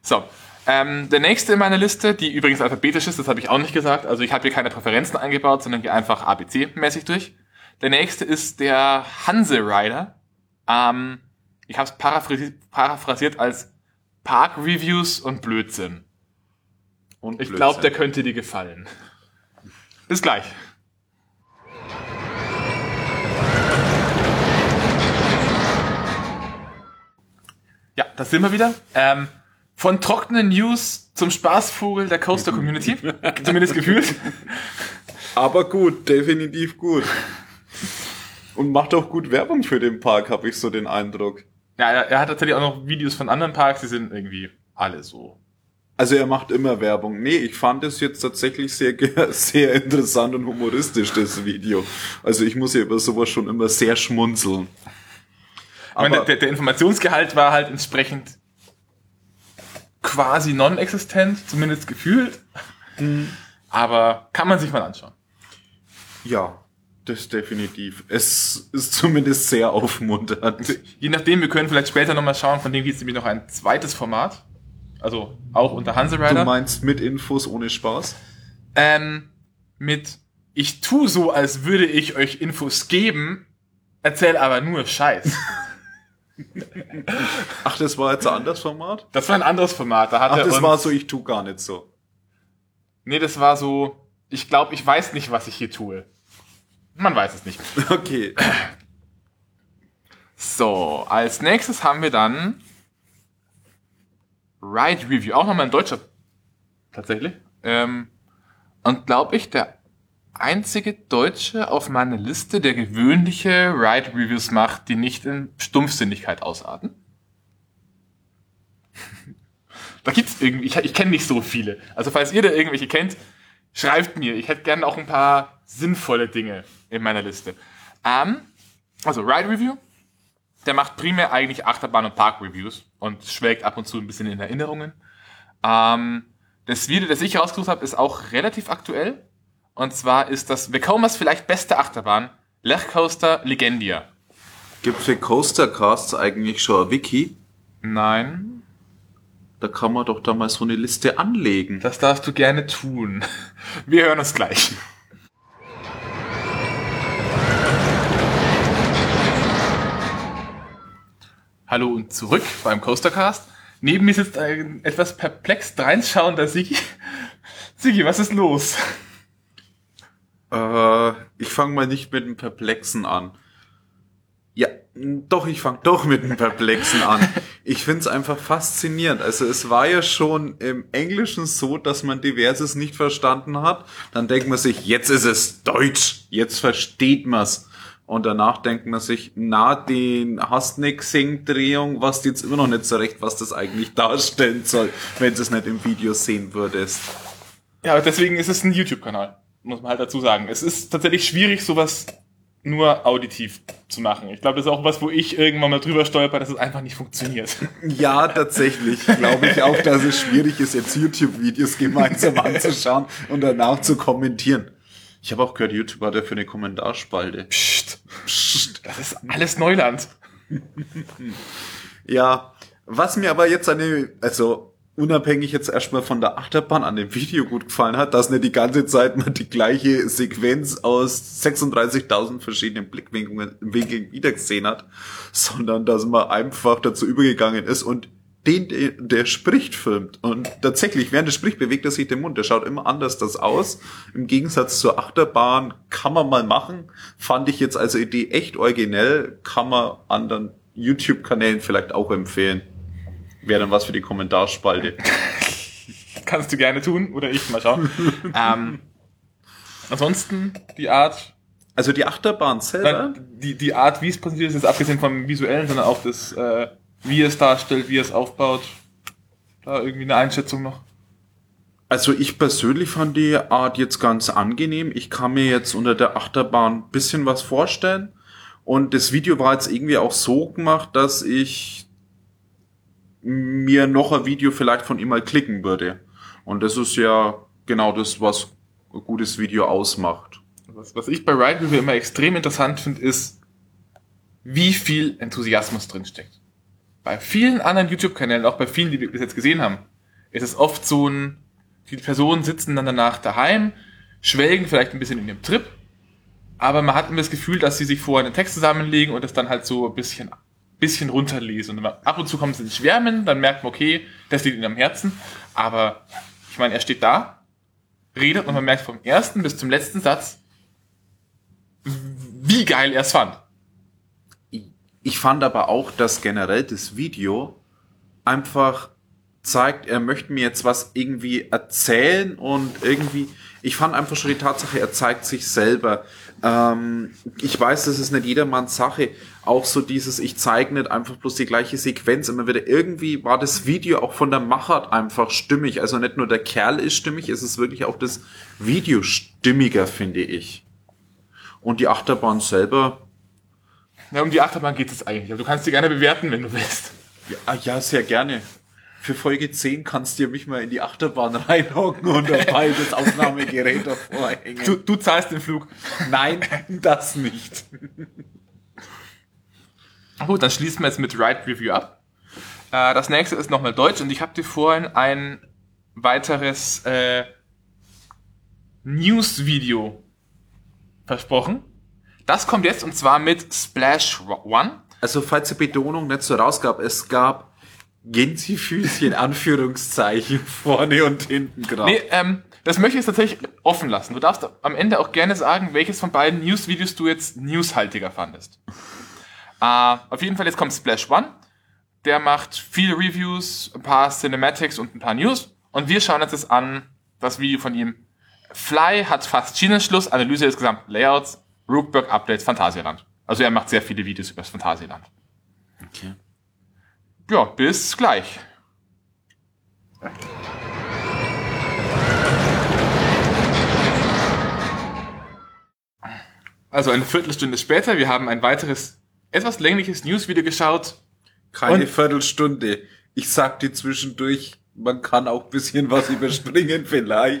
So, ähm, der nächste in meiner Liste, die übrigens alphabetisch ist, das habe ich auch nicht gesagt, also ich habe hier keine Präferenzen eingebaut, sondern gehe einfach ABC-mäßig durch. Der nächste ist der Hanse Rider. Ähm, ich habe es paraphrasiert, paraphrasiert als Park-Reviews und Blödsinn. Und Ich glaube, der könnte dir gefallen. Bis gleich. Ja, das sind wir wieder. Ähm, von trockenen News zum Spaßvogel der Coaster Community. (laughs) Zumindest gefühlt. Aber gut, definitiv gut. Und macht auch gut Werbung für den Park, habe ich so den Eindruck. Ja, er, er hat tatsächlich auch noch Videos von anderen Parks, die sind irgendwie alle so. Also er macht immer Werbung. Nee, ich fand es jetzt tatsächlich sehr, (laughs) sehr interessant und humoristisch, das Video. Also ich muss ja über sowas schon immer sehr schmunzeln. Meine, der, der Informationsgehalt war halt entsprechend quasi non-existent, zumindest gefühlt. Aber kann man sich mal anschauen. Ja, das definitiv. Es ist zumindest sehr aufmunternd. Je nachdem, wir können vielleicht später nochmal schauen, von dem gibt es nämlich noch ein zweites Format. Also auch unter Hanse Du Rider. meinst mit Infos ohne Spaß? Ähm, mit ich tu so, als würde ich euch Infos geben, erzähl aber nur Scheiß. (laughs) (laughs) Ach, das war jetzt ein anderes Format? Das war ein anderes Format. Da hat Ach, das war so, ich tu gar nicht so. Nee, das war so, ich glaube, ich weiß nicht, was ich hier tue. Man weiß es nicht. (laughs) Okay. So, als nächstes haben wir dann Ride Review, auch nochmal in Deutscher. Tatsächlich. Ähm, und glaube ich, der einzige Deutsche auf meiner Liste, der gewöhnliche Ride Reviews macht, die nicht in Stumpfsinnigkeit ausarten. (laughs) da gibt's irgendwie, ich, ich kenne nicht so viele. Also falls ihr da irgendwelche kennt, schreibt mir. Ich hätte gerne auch ein paar sinnvolle Dinge in meiner Liste. Ähm, also Ride Review, der macht primär eigentlich Achterbahn- und Park-Reviews und schwelgt ab und zu ein bisschen in Erinnerungen. Ähm, das Video, das ich rausgesucht habe, ist auch relativ aktuell. Und zwar ist das Vekomas vielleicht beste Achterbahn, Lech Coaster Legendia. Gibt für Coastercasts eigentlich schon ein Wiki? Nein, Da kann man doch da mal so eine Liste anlegen. das darfst du gerne tun. Wir hören uns gleich. Hallo und zurück beim Coastercast. Neben mir sitzt ein etwas perplex reinschauender Sigi. Sigi, was ist los? Äh, ich fange mal nicht mit dem Perplexen an. Ja, doch, ich fange doch mit dem Perplexen an. (laughs) Ich find's einfach faszinierend. Also es war ja schon im Englischen so, dass man diverses nicht verstanden hat. Dann denkt man sich, jetzt ist es Deutsch, jetzt versteht man's. Und danach denkt man sich, na, den hast nix Sing-Drehung, was jetzt immer noch nicht so recht, was das eigentlich darstellen soll, wenn du es nicht im Video sehen würdest. Ja, deswegen ist es ein YouTube-Kanal, muss man halt dazu sagen. Es ist tatsächlich schwierig, sowas nur auditiv zu machen. Ich glaube, das ist auch was, wo ich irgendwann mal drüber stolper, dass es einfach nicht funktioniert. (laughs) Ja, tatsächlich. Glaube ich auch, dass es schwierig ist, jetzt YouTube-Videos gemeinsam anzuschauen und danach zu kommentieren. Ich habe auch gehört, YouTube hat ja für eine Kommentarspalte. Psst, Psst. das ist alles Neuland. Ja, was mir aber jetzt eine, also unabhängig jetzt erstmal von der Achterbahn an dem Video gut gefallen hat, dass nicht die ganze Zeit man die gleiche Sequenz aus 36.000 verschiedenen Blickwinkeln Winkeln wiedergesehen hat, sondern dass man einfach dazu übergegangen ist und den, der, spricht, filmt. Und tatsächlich, während er spricht, bewegt er sich den Mund. Der schaut immer anders das aus. Im Gegensatz zur Achterbahn kann man mal machen. Fand ich jetzt also Idee echt originell. Kann man anderen YouTube-Kanälen vielleicht auch empfehlen. Wäre dann was für die Kommentarspalte. (laughs) Kannst du gerne tun, oder ich, mal schauen. (laughs) ähm, ansonsten, die Art, Also die Achterbahn selber. die, die Art, wie es präsentiert ist, ist abgesehen vom Visuellen, sondern auch das, äh, wie es darstellt, wie es aufbaut. Da irgendwie eine Einschätzung noch. Also ich persönlich fand die Art jetzt ganz angenehm. Ich kann mir jetzt unter der Achterbahn ein bisschen was vorstellen. Und das Video war jetzt irgendwie auch so gemacht, dass ich mir noch ein Video vielleicht von ihm mal klicken würde. Und das ist ja genau das, was ein gutes Video ausmacht. Was, was ich bei Ride Review immer extrem interessant finde, ist, wie viel Enthusiasmus drinsteckt. Bei vielen anderen YouTube-Kanälen, auch bei vielen, die wir bis jetzt gesehen haben, ist es oft so ein, die Personen sitzen dann danach daheim, schwelgen vielleicht ein bisschen in dem Trip, aber man hat immer das Gefühl, dass sie sich vorher einen Text zusammenlegen und es dann halt so ein bisschen bisschen runterlesen. Und ab und zu kommen sie ins Schwärmen, dann merkt man, okay, das liegt ihnen am Herzen. Aber ich meine, er steht da, redet und man merkt vom ersten bis zum letzten Satz, wie geil er es fand. Ich fand aber auch, dass generell das Video einfach zeigt, er möchte mir jetzt was irgendwie erzählen und irgendwie, ich fand einfach schon die Tatsache, er zeigt sich selber. Ähm, ich weiß, das ist nicht jedermanns Sache. Auch so dieses, ich zeige nicht einfach bloß die gleiche Sequenz immer wieder. Irgendwie war das Video auch von der Machart einfach stimmig. Also nicht nur der Kerl ist stimmig, es ist wirklich auch das Video stimmiger, finde ich. Und die Achterbahn selber. Ja, um die Achterbahn geht es eigentlich. Aber du kannst sie gerne bewerten, wenn du willst. Ja, ja, sehr gerne. Für Folge 10 kannst du ja mich mal in die Achterbahn reinhocken und dabei das Aufnahmegerät (laughs) davor hängen. Du, du zahlst den Flug. Nein, das nicht. Gut, dann schließen wir jetzt mit Ride Review ab. Äh, das nächste ist nochmal Deutsch und ich habe dir vorhin ein weiteres äh, News-Video versprochen. Das kommt jetzt und zwar mit Splash One. Also, falls die Betonung nicht so rausgab, es gab Gänsefüßchen, Anführungszeichen, (laughs) vorne und hinten gerade. Nee, ähm, das möchte ich jetzt tatsächlich offen lassen. Du darfst am Ende auch gerne sagen, welches von beiden News-Videos du jetzt newshaltiger fandest. Uh, auf jeden Fall, jetzt kommt Splash One. Der macht viele Reviews, ein paar Cinematics und ein paar News. Und wir schauen uns jetzt an, das Video von ihm. Fly hat fast Schienenschluss, Analyse des gesamten Layouts, Rookberg Updates, Phantasialand. Also er macht sehr viele Videos über das Phantasialand. Okay. Ja, bis gleich. Also eine Viertelstunde später, wir haben ein weiteres etwas längliches Newsvideo geschaut. Keine Und- Viertelstunde. Ich sag dir zwischendurch, man kann auch bisschen was überspringen (laughs) vielleicht.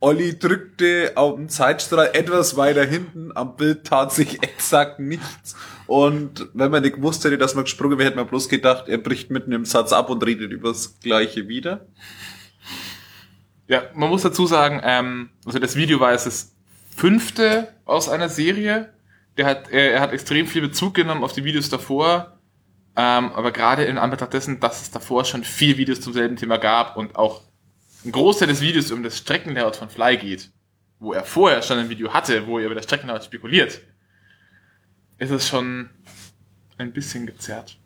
Olli drückte auf den Zeitstrahl etwas weiter hinten. Am Bild tat sich (laughs) exakt nichts. Und wenn man nicht gewusst hätte, dass man gesprungen wäre, hätte man bloß gedacht, er bricht mitten im Satz ab und redet über das Gleiche wieder. Ja, man muss dazu sagen, ähm, also das Video war jetzt das fünfte aus einer Serie. Der hat, er, er hat extrem viel Bezug genommen auf die Videos davor. Ähm, aber gerade in Anbetracht dessen, dass es davor schon vier Videos zum selben Thema gab und auch ein Großteil des Videos um das Streckenlayout von Fly geht, wo er vorher schon ein Video hatte, wo er über das Streckenlayout spekuliert, ist es schon ein bisschen gezerrt.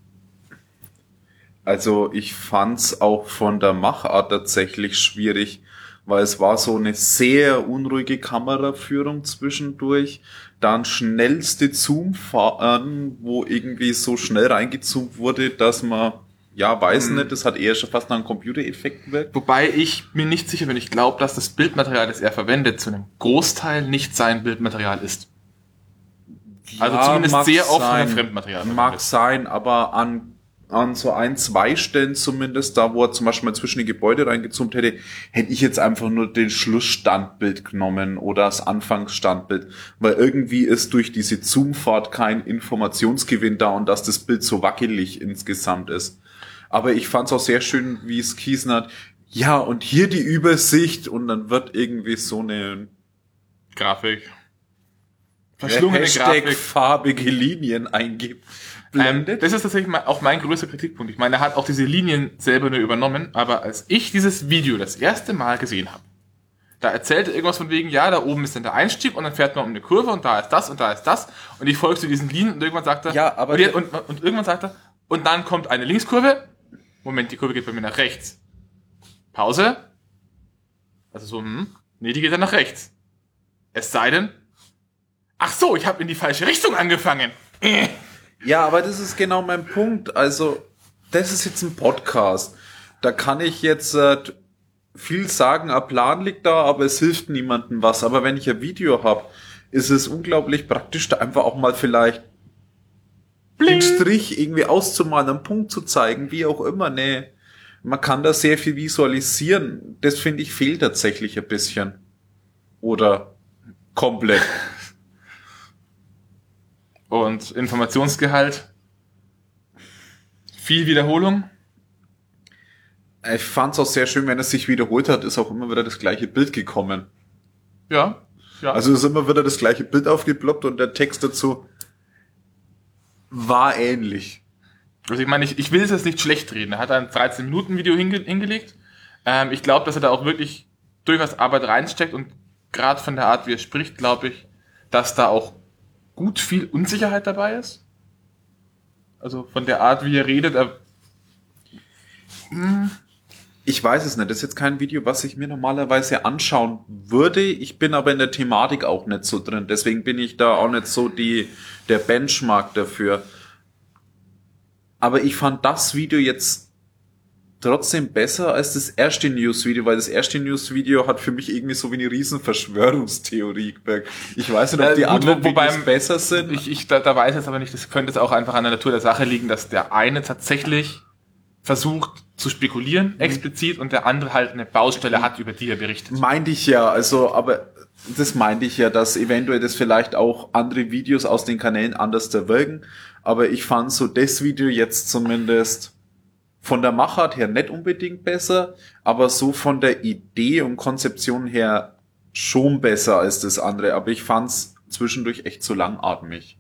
Also ich fand's auch von der Machart tatsächlich schwierig, weil es war so eine sehr unruhige Kameraführung zwischendurch. Dann schnellste Zoom-Fahren, wo irgendwie so schnell reingezoomt wurde, dass man, ja, weiß Mhm. nicht, das hat eher schon fast nach einem Computereffekt gewirkt. Wobei ich mir nicht sicher bin, ich glaube, dass das Bildmaterial, das er verwendet, zu einem Großteil nicht sein Bildmaterial ist. Also Ja, zumindest sehr oft sein. Fremdmaterial. Mag verwendet. sein, aber an, an so ein, zwei Stellen zumindest, da wo er zum Beispiel mal zwischen die Gebäude reingezoomt hätte, hätte ich jetzt einfach nur den Schlussstandbild genommen oder das Anfangsstandbild, weil irgendwie ist durch diese Zoomfahrt kein Informationsgewinn da und dass das Bild so wackelig insgesamt ist. Aber ich fand es auch sehr schön, wie es Kiesen hat. Ja, und hier die Übersicht und dann wird irgendwie so eine Grafik. Verschlungene Hashtag Grafik. farbige Linien Ähm, eingeblendet. das ist tatsächlich auch mein größter Kritikpunkt. Ich meine, er hat auch diese Linien selber nur übernommen, aber als ich dieses Video das erste Mal gesehen habe, da erzählte irgendwas von wegen, ja, da oben ist dann der Einstieg und dann fährt man um eine Kurve und da ist das und da ist das und ich folge zu diesen Linien und irgendwann sagt er, Ja, aber und, und, und irgendwann sagt er, und dann kommt eine Linkskurve, Moment, die Kurve geht bei mir nach rechts. Pause. Also so, hm, nee, die geht dann nach rechts. Es sei denn, ach so, ich habe in die falsche Richtung angefangen. Ja, aber das ist genau mein Punkt. Also, das ist jetzt ein Podcast. Da kann ich jetzt äh, viel sagen, ein Plan liegt da, aber es hilft niemandem was. Aber wenn ich ein Video habe, ist es unglaublich praktisch, da einfach auch mal vielleicht den Strich irgendwie auszumalen, einen Punkt zu zeigen, wie auch immer. Nee, man kann da sehr viel visualisieren. Das finde ich fehlt tatsächlich ein bisschen. Oder komplett. (laughs) Und Informationsgehalt. Viel Wiederholung. Ich fand es auch sehr schön, wenn es sich wiederholt hat, ist auch immer wieder das gleiche Bild gekommen. Ja. ja. Also ist immer wieder das gleiche Bild aufgeploppt und der Text dazu war ähnlich. Also ich meine, ich, ich will es jetzt nicht schlecht reden. Er hat ein 13-Minuten-Video hinge hingelegt. Ähm, ich glaube, dass er da auch wirklich durchaus Arbeit reinsteckt und gerade von der Art, wie er spricht, glaube ich, dass da auch gut viel Unsicherheit dabei ist. Also von der Art, wie er redet, er, Ich weiß es nicht. Das ist jetzt kein Video, was ich mir normalerweise anschauen würde. Ich bin aber in der Thematik auch nicht so drin. Deswegen bin ich da auch nicht so die, der Benchmark dafür. Aber ich fand das Video jetzt trotzdem besser als das erste News-Video, weil das erste News-Video hat für mich irgendwie so wie eine riesen Verschwörungstheorie gewirkt. Ich weiß nicht, ob Äh, die gut, anderen wo- wobei- Videos besser sind. ich, ich da, da weiß jetzt aber nicht, das könnte jetzt auch einfach an der Natur der Sache liegen, dass der eine tatsächlich versucht zu spekulieren, explizit, und der andere halt eine Baustelle hat, über die er berichtet. Meinte ich ja, also, aber das meinte ich ja, dass eventuell das vielleicht auch andere Videos aus den Kanälen anders da wirken. Aber ich fand so das Video jetzt zumindest von der Machart her nicht unbedingt besser, aber so von der Idee und Konzeption her schon besser als das andere. Aber ich fand's zwischendurch echt zu langatmig.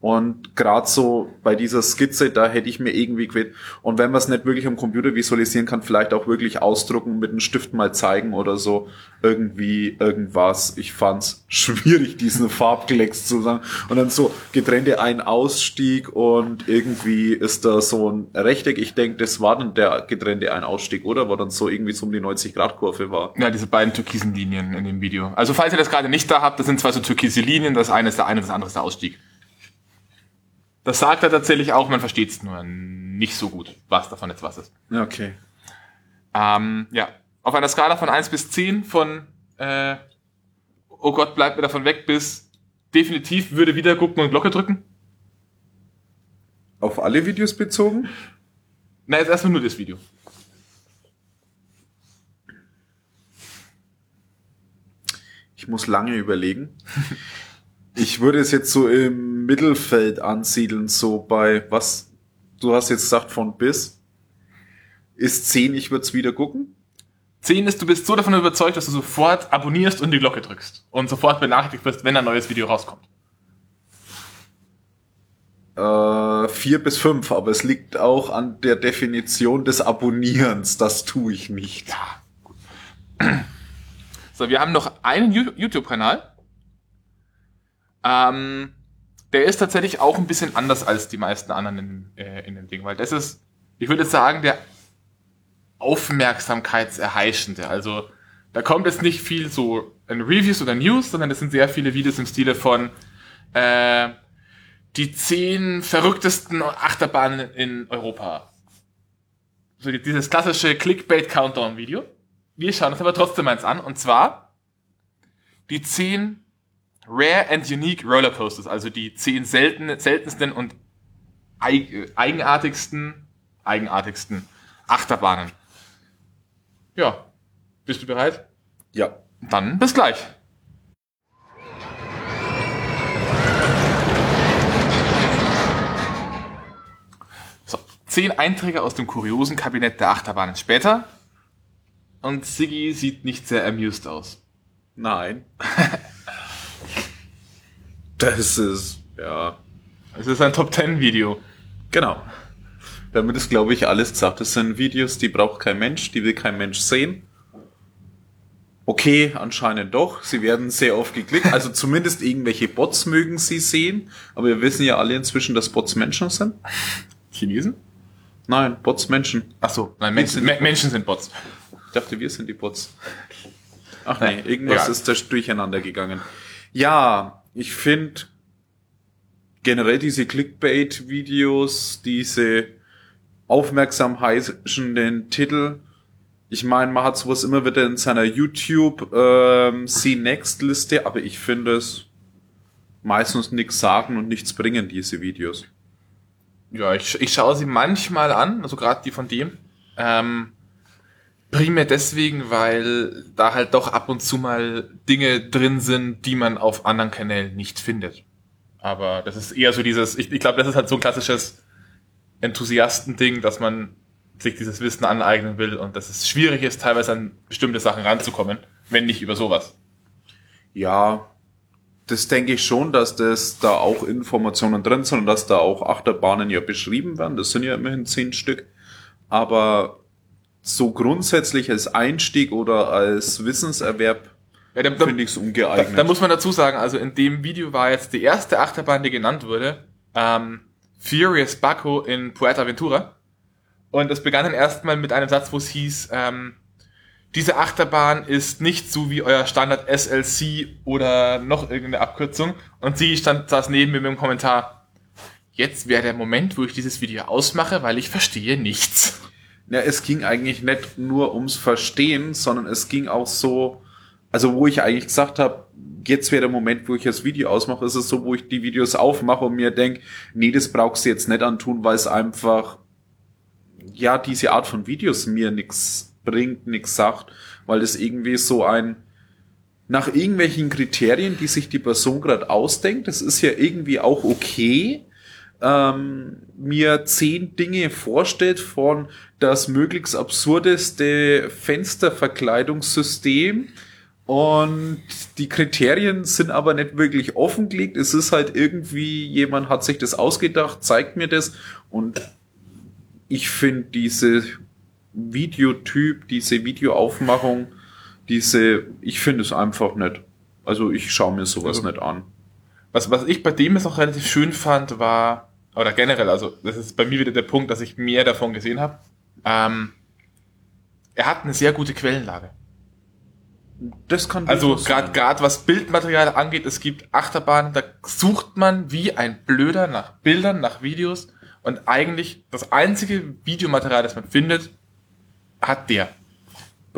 Und gerade so bei dieser Skizze, da hätte ich mir irgendwie gewählt. Und wenn man es nicht wirklich am Computer visualisieren kann, vielleicht auch wirklich ausdrucken, mit einem Stift mal zeigen oder so. Irgendwie irgendwas. Ich fand's (laughs) schwierig, diesen Farbklecks zu sagen. Und dann so getrennte Ein-Ausstieg und irgendwie ist da so ein Rechteck. Ich denke, das war dann der getrennte Ein-Ausstieg, oder? War dann so irgendwie so um die 90-Grad-Kurve war. Ja, diese beiden türkisen Linien in dem Video. Also falls ihr das gerade nicht da habt, das sind zwei so türkise Linien, das eine ist der eine, das andere ist der Ausstieg. Das sagt er tatsächlich auch, man versteht es nur nicht so gut, was davon jetzt was ist. Okay. Ähm, ja, auf einer Skala von 1 bis 10 von äh, Oh Gott, bleibt mir davon weg bis definitiv würde wieder gucken und Glocke drücken. Auf alle Videos bezogen? Na, jetzt erstmal nur das Video. Ich muss lange überlegen. (laughs) Ich würde es jetzt so im Mittelfeld ansiedeln, so bei was? Du hast jetzt gesagt von bis. Ist 10, ich würde es wieder gucken. 10 ist, du bist so davon überzeugt, dass du sofort abonnierst und die Glocke drückst. Und sofort benachrichtigt wirst, wenn ein neues Video rauskommt. Äh, 4 bis 5, aber es liegt auch an der Definition des Abonnierens. Das tue ich nicht. (clears throat) So, wir haben noch einen YouTube-Kanal. Ähm, der ist tatsächlich auch ein bisschen anders als die meisten anderen in, äh, in dem Ding, weil das ist, ich würde sagen, der Aufmerksamkeitserheischende. Also, da kommt jetzt nicht viel so in Reviews oder News, sondern es sind sehr viele Videos im Stile von äh, die zehn verrücktesten Achterbahnen in Europa. So dieses klassische Clickbait-Countdown-Video. Wir schauen uns aber trotzdem eins an, und zwar die 10 Rare and Unique Rollercoasters, also die 10 selten, seltensten und eig eigenartigsten, eigenartigsten Achterbahnen. Ja, bist du bereit? Ja. Dann bis gleich. So, zehn Einträge aus dem kuriosen Kabinett der Achterbahnen später. Und Siggy sieht nicht sehr amused aus. Nein. (laughs) das ist, ja. Es ist ein Top 10 Video. Genau. Damit ist, glaube ich, alles gesagt. Das sind Videos, die braucht kein Mensch, die will kein Mensch sehen. Okay, anscheinend doch. Sie werden sehr oft geklickt. Also zumindest irgendwelche Bots mögen sie sehen. Aber wir wissen ja alle inzwischen, dass Bots Menschen sind. Chinesen? Nein, Bots Menschen. Ach so, nein, Menschen, Me- Menschen sind Bots. Ich dachte, wir sind die Bots. Ach nee, irgendwas egal. ist da durcheinander gegangen. Ja, ich finde generell diese Clickbait-Videos, diese aufmerksam heißenden Titel. Ich meine, man hat sowas immer wieder in seiner YouTube ähm, See Next Liste, aber ich finde es meistens nichts sagen und nichts bringen, diese Videos. Ja, ich, ich schaue sie manchmal an, also gerade die von dem. Ähm, primär deswegen, weil da halt doch ab und zu mal Dinge drin sind, die man auf anderen Kanälen nicht findet. Aber das ist eher so dieses, ich, ich glaube, das ist halt so ein klassisches Enthusiastending, dass man sich dieses Wissen aneignen will und dass es schwierig ist, teilweise an bestimmte Sachen ranzukommen, wenn nicht über sowas. Ja, das denke ich schon, dass das da auch Informationen drin sind und dass da auch Achterbahnen ja beschrieben werden. Das sind ja immerhin zehn Stück. Aber so grundsätzlich als Einstieg oder als Wissenserwerb Ja, da, da, finde ich es da, ungeeignet. da muss man dazu sagen, also in dem Video war jetzt die erste Achterbahn, die genannt wurde, ähm, Furious Baco in Puerto Ventura. Und es begann dann erstmal mit einem Satz, wo es hieß, ähm, diese Achterbahn ist nicht so wie euer Standard SLC oder noch irgendeine Abkürzung. Und sie stand, saß neben mir mit dem Kommentar, jetzt wäre der Moment, wo ich dieses Video ausmache, weil ich verstehe nichts. Ja, es ging eigentlich nicht nur ums Verstehen, sondern es ging auch so, also wo ich eigentlich gesagt habe, jetzt wäre der Moment, wo ich das Video ausmache, ist es so, wo ich die Videos aufmache und mir denke, nee, das brauchst du jetzt nicht antun, weil es einfach, ja, diese Art von Videos mir nix bringt, nix sagt, weil das irgendwie so ein, nach irgendwelchen Kriterien, die sich die Person gerade ausdenkt, das ist ja irgendwie auch okay, ähm, mir zehn Dinge vorstellt von das möglichst absurdeste Fensterverkleidungssystem und die Kriterien sind aber nicht wirklich offengelegt. Es ist halt irgendwie, jemand hat sich das ausgedacht, zeigt mir das und ich finde diese Videotyp, diese Videoaufmachung, diese, ich finde es einfach nicht. Also ich schaue mir sowas Also- nicht an. Was, was ich bei dem jetzt auch relativ schön fand, war, oder generell, also das ist bei mir wieder der Punkt, dass ich mehr davon gesehen habe. Ähm, er hat eine sehr gute Quellenlage. Das kann Also gerade was Bildmaterial angeht, es gibt Achterbahnen, da sucht man wie ein Blöder nach Bildern, nach Videos und eigentlich das einzige Videomaterial, das man findet, hat der.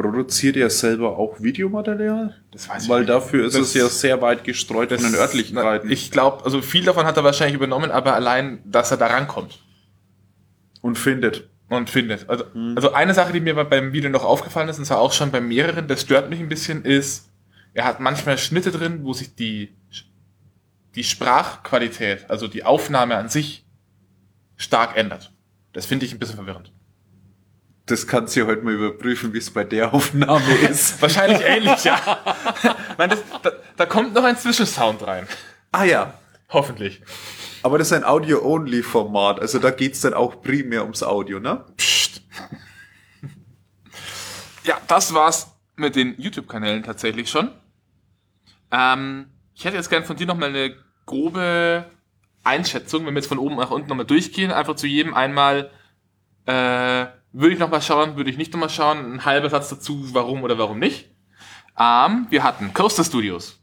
Produziert er selber auch Videomaterial? Das weiß ich Weil nicht. dafür ist Das- es ja sehr weit gestreut von den Örtlichkeiten. Na, Ich glaube, also viel davon hat er wahrscheinlich übernommen, aber allein, dass er da rankommt. und findet. und findet. Also, also eine Sache, die mir bei- beim Video noch aufgefallen ist, und zwar auch schon bei mehreren, das stört mich ein bisschen, ist, er hat manchmal Schnitte drin, wo sich die, die Sprachqualität, also die Aufnahme an sich, stark ändert. Das finde ich ein bisschen verwirrend. Das kannst du ja heute mal überprüfen, wie es bei der Aufnahme ist. Wahrscheinlich ähnlich, ja. Nein, das, da, da kommt noch ein Zwischensound rein. ah ja. Hoffentlich. Aber das ist ein Audio-Only-Format. Also da geht's dann auch primär ums Audio, ne? Psst. Ja, das war's mit den YouTube-Kanälen tatsächlich schon. Ähm, ich hätte jetzt gern von dir nochmal eine grobe Einschätzung, wenn wir jetzt von oben nach unten nochmal durchgehen, einfach zu jedem einmal, äh, würde ich nochmal schauen, würde ich nicht nochmal schauen, ein halber Satz dazu, warum oder warum nicht. Ähm, wir hatten Coaster Studios.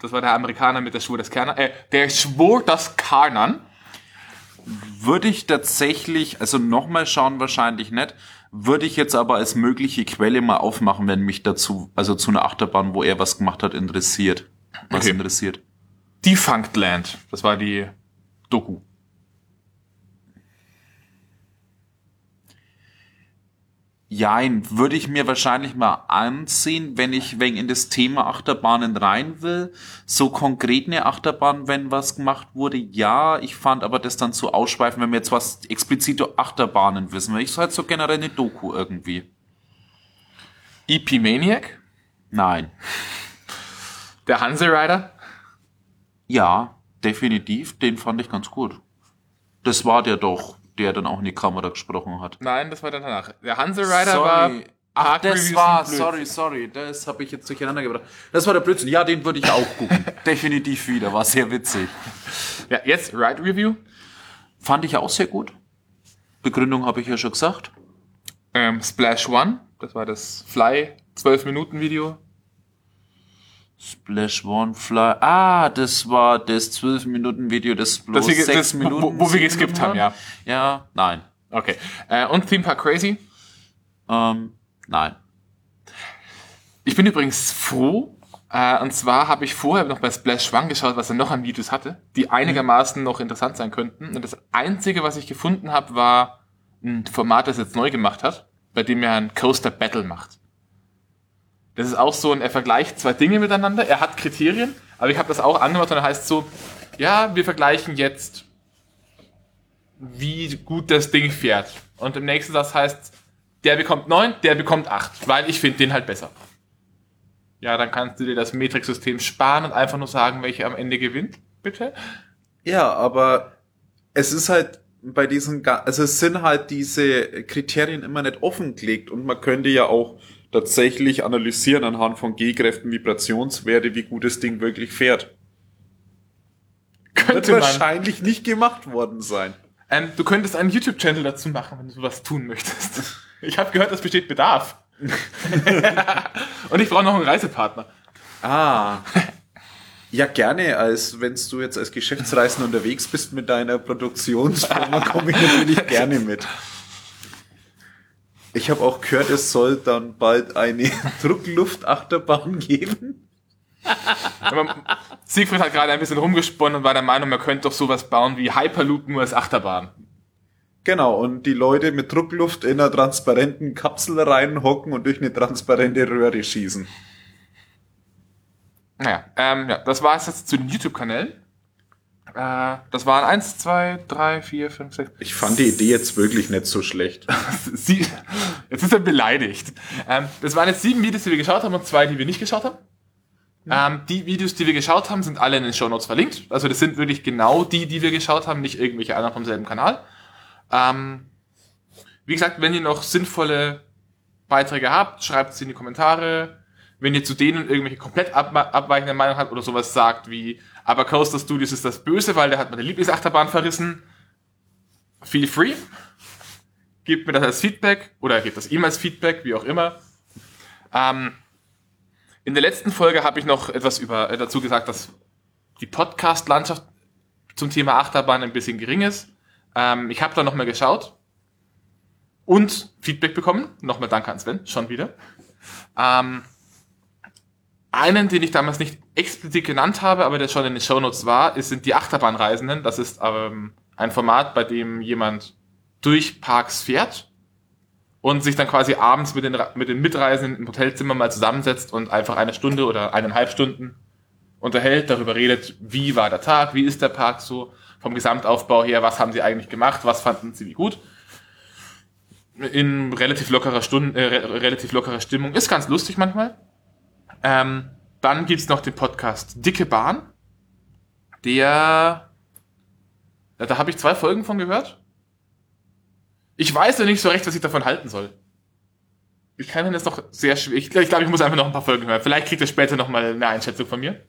Das war der Amerikaner mit der Schwur des Kernan, äh, der Schwur das Karnan. Würde ich tatsächlich, also nochmal schauen wahrscheinlich nicht, würde ich jetzt aber als mögliche Quelle mal aufmachen, wenn mich dazu, also zu einer Achterbahn, wo er was gemacht hat, interessiert. Was Okay. interessiert. Defunct Land. Das war die Doku. Jein, würde ich mir wahrscheinlich mal ansehen, wenn ich wegen in das Thema Achterbahnen rein will. So konkret eine Achterbahn, wenn was gemacht wurde, ja. Ich fand aber das dann zu ausschweifen, wenn wir jetzt was explizit über Achterbahnen wissen. Ich halt so generell eine Doku irgendwie. EP Maniac. Nein. Der Hanse Rider. Ja, definitiv. Den fand ich ganz gut. Das war der doch, der dann auch in die Kamera gesprochen hat. Nein, das war dann danach. Der Hanse Rider war. Ach, Park das war, sorry, sorry, das habe ich jetzt durcheinander gebracht. Das war der Blödsinn. Ja, den würde ich auch gucken. (laughs) Definitiv wieder, war sehr witzig. Ja, jetzt Ride Review. Fand ich auch sehr gut. Begründung habe ich ja schon gesagt. Ähm, Splash One. Das war das Fly 12 Minuten Video. Splash One Fly. Ah, das war das 12 Minuten Video, das bloß Das wir ge- 6 das- wo- Minuten. wo wir sieben geskippt haben, ja. Ja, nein. Okay. Äh, und Theme Park Crazy. Ähm, nein. Ich bin übrigens froh. Äh, und zwar habe ich vorher noch bei Splash One geschaut, was er noch an Videos hatte, die einigermaßen noch interessant sein könnten. Und das Einzige, was ich gefunden habe, war ein Format, das er jetzt neu gemacht hat, bei dem er ein Coaster Battle macht. Das ist auch so ein, er vergleicht zwei Dinge miteinander. Er hat Kriterien, aber ich habe das auch angemacht und er heißt so, ja, wir vergleichen jetzt, wie gut das Ding fährt. Und im nächsten Satz heißt, der bekommt neun, der bekommt acht, weil ich finde den halt besser. Ja, dann kannst du dir das Metriksystem sparen und einfach nur sagen, welche am Ende gewinnt, bitte. Ja, aber es ist halt bei diesen, also es sind halt diese Kriterien immer nicht offengelegt und man könnte ja auch tatsächlich analysieren anhand von G-Kräften, Vibrationswerte, wie gut das Ding wirklich fährt. Wird Könnte man. wahrscheinlich nicht gemacht worden sein. Ähm, du könntest einen YouTube-Channel dazu machen, wenn du sowas tun möchtest. (laughs) Ich habe gehört, es besteht Bedarf. (laughs) und ich brauche noch einen Reisepartner. Ah. Ja, gerne, als wenn du jetzt als Geschäftsreisender unterwegs bist mit deiner Produktionsfirma, komme ich natürlich (laughs) gerne mit. Ich habe auch gehört, es soll dann bald eine (laughs) Druckluftachterbahn geben. Aber Siegfried hat gerade ein bisschen rumgesponnen und war der Meinung, man könnte doch sowas bauen wie Hyperloop nur als Achterbahn. Genau, und die Leute mit Druckluft in einer transparenten Kapsel reinhocken und durch eine transparente Röhre schießen. Naja, ähm, ja, das war es jetzt zu den YouTube-Kanälen. Äh, das waren eins, zwei, drei, vier, fünf, sechs. Ich fand die Idee jetzt wirklich nicht so schlecht. (laughs) Sie, jetzt ist er beleidigt. Ähm, das waren jetzt sieben Videos, die wir geschaut haben und zwei, die wir nicht geschaut haben. Ähm, die Videos, die wir geschaut haben, sind alle in den Show Notes verlinkt. Also das sind wirklich genau die, die wir geschaut haben, nicht irgendwelche anderen vom selben Kanal. Ähm, wie gesagt, wenn ihr noch sinnvolle Beiträge habt, schreibt sie in die Kommentare. Wenn ihr zu denen irgendwelche komplett ab abweichende Meinung habt oder sowas sagt wie, aber Coaster Studios ist das Böse, weil der hat meine Lieblingsachterbahn verrissen, feel free. Gebt mir das als Feedback oder gebt das ihm als Feedback, wie auch immer. Ähm, in der letzten Folge habe ich noch etwas über, äh, dazu gesagt, dass die Podcast-Landschaft zum Thema Achterbahn ein bisschen gering ist. Ähm, ich habe da noch mal geschaut und Feedback bekommen. Nochmal danke an Sven, schon wieder. Ähm, einen, den ich damals nicht explizit genannt habe, aber der schon in den Shownotes war, ist, sind die Achterbahnreisenden. Das ist ähm, ein Format, bei dem jemand durch Parks fährt und sich dann quasi abends mit den, mit den Mitreisenden im Hotelzimmer mal zusammensetzt und einfach eine Stunde oder eineinhalb Stunden unterhält, darüber redet, wie war der Tag, wie ist der Park so, vom Gesamtaufbau her, was haben sie eigentlich gemacht, was fanden sie wie gut. In relativ lockerer Stunde, äh, re relativ lockerer Stimmung. Ist ganz lustig manchmal. Ähm, dann gibt's noch den Podcast Dicke Bahn. Der, da habe ich zwei Folgen von gehört. Ich weiß ja nicht so recht, was ich davon halten soll. Ich kann jetzt noch sehr schwer. Ich glaube, ich, glaub, ich muss einfach noch ein paar Folgen hören. Vielleicht kriegt er später noch mal eine Einschätzung von mir.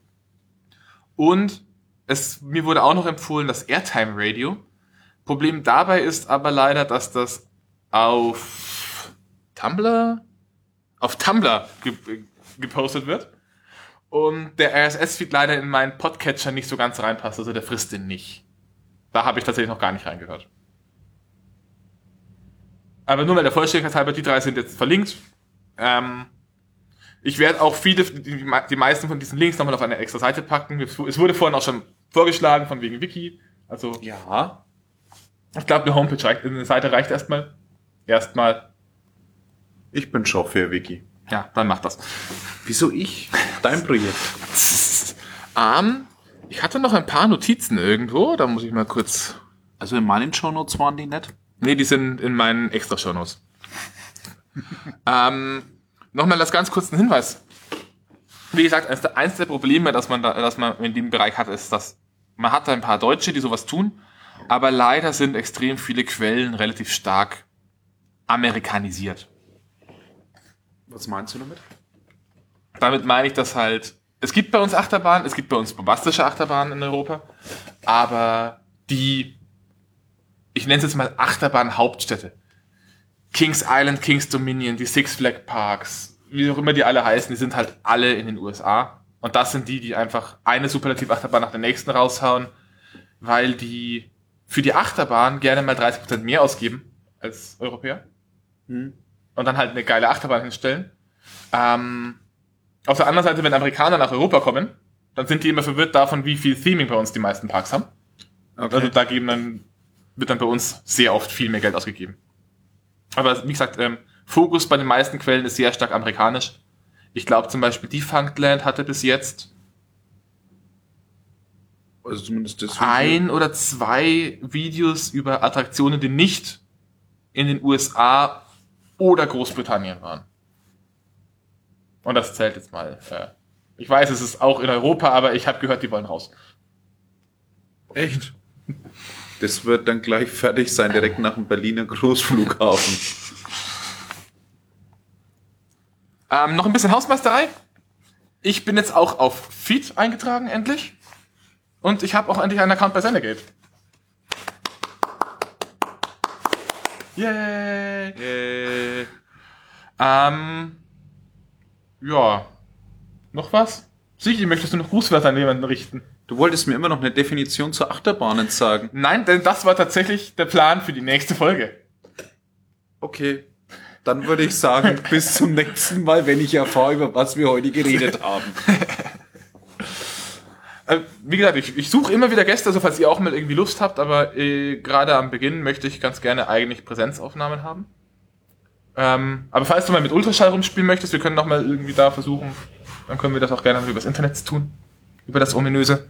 Und es, mir wurde auch noch empfohlen, das Airtime Radio. Problem dabei ist aber leider, dass das auf Tumblr, auf Tumblr gepostet wird. Und der RSS-Feed leider in meinen Podcatcher nicht so ganz reinpasst, also der frisst den nicht. Da habe ich tatsächlich noch gar nicht reingehört. Aber nur mal der Vollständigkeit halber, die drei sind jetzt verlinkt. Ähm, ich werde auch viele, die, die meisten von diesen Links nochmal auf eine extra Seite packen. Es wurde vorhin auch schon vorgeschlagen, von wegen Wiki. Also, Ja. ich glaube, eine Homepage reicht, eine Seite reicht erstmal. Erstmal. Ich bin schon für Wiki. Ja, dann macht das. Wieso ich? Dein Projekt. (laughs) Ähm, ich hatte noch ein paar Notizen irgendwo, da muss ich mal kurz. Also in meinen Shownotes waren die nicht? Nee, die sind in meinen extra Shownotes. (laughs) ähm, Nochmal das ganz kurzen Hinweis. Wie gesagt, eines der, eins der Probleme, dass man, da, dass man in dem Bereich hat, ist, dass man hat da ein paar Deutsche, die sowas tun, aber leider sind extrem viele Quellen relativ stark amerikanisiert. Was meinst du damit? Damit meine ich, dass halt, es gibt bei uns Achterbahnen, es gibt bei uns bombastische Achterbahnen in Europa, aber die, ich nenne es jetzt mal Achterbahn-Hauptstädte. Kings Island, Kings Dominion, die Six Flag Parks, wie auch immer die alle heißen, die sind halt alle in den USA. Und das sind die, die einfach eine Superlativ-Achterbahn nach der nächsten raushauen, weil die für die Achterbahn gerne mal 30% mehr ausgeben als Europäer. Hm. Und dann halt eine geile Achterbahn hinstellen. Ähm, auf der anderen Seite, wenn Amerikaner nach Europa kommen, dann sind die immer verwirrt davon, wie viel Theming bei uns die meisten Parks haben. Okay. Also da geben dann, wird dann bei uns sehr oft viel mehr Geld ausgegeben. Aber wie gesagt, ähm, Fokus bei den meisten Quellen ist sehr stark amerikanisch. Ich glaube zum Beispiel Defunctland hatte bis jetzt also zumindest das Video. ein oder zwei Videos über Attraktionen, die nicht in den USA oder Großbritannien waren. Und das zählt jetzt mal. Äh, ich weiß, es ist auch in Europa, aber ich habe gehört, die wollen raus. Echt? Das wird dann gleich fertig sein, direkt nach dem Berliner Großflughafen. Ähm, noch ein bisschen Hausmeisterei. Ich bin jetzt auch auf Feed eingetragen, endlich. Und ich habe auch endlich einen Account bei Senegate. Yay! Äh, Ähm, ja. Noch was? Sigi, möchtest du noch Grußwörter an jemanden richten? du wolltest mir immer noch eine Definition zur Achterbahnen sagen. Nein, denn das war tatsächlich der Plan für die nächste Folge. Okay. Dann würde ich sagen, (laughs) bis zum nächsten Mal, wenn ich erfahre, über was wir heute geredet haben. (laughs) Äh, wie gesagt, ich, ich suche immer wieder Gäste, also falls ihr auch mal irgendwie Lust habt, aber äh, gerade am Beginn möchte ich ganz gerne eigentlich Präsenzaufnahmen haben. Ähm, aber falls du mal mit Ultraschall rumspielen möchtest, wir können noch mal irgendwie da versuchen, dann können wir das auch gerne übers Internet tun. Über das Ominöse.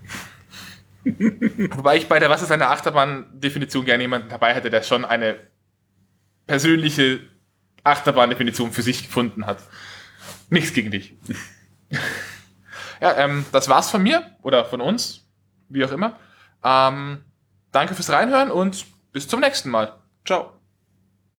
(laughs) Wobei ich bei der Was ist eine Achterbahn-Definition gerne jemanden dabei hätte, der schon eine persönliche Achterbahn-Definition für sich gefunden hat. Nichts gegen dich. (laughs) ja, ähm, das war's von mir oder von uns, wie auch immer. Ähm, danke fürs Reinhören und bis zum nächsten Mal. Ciao.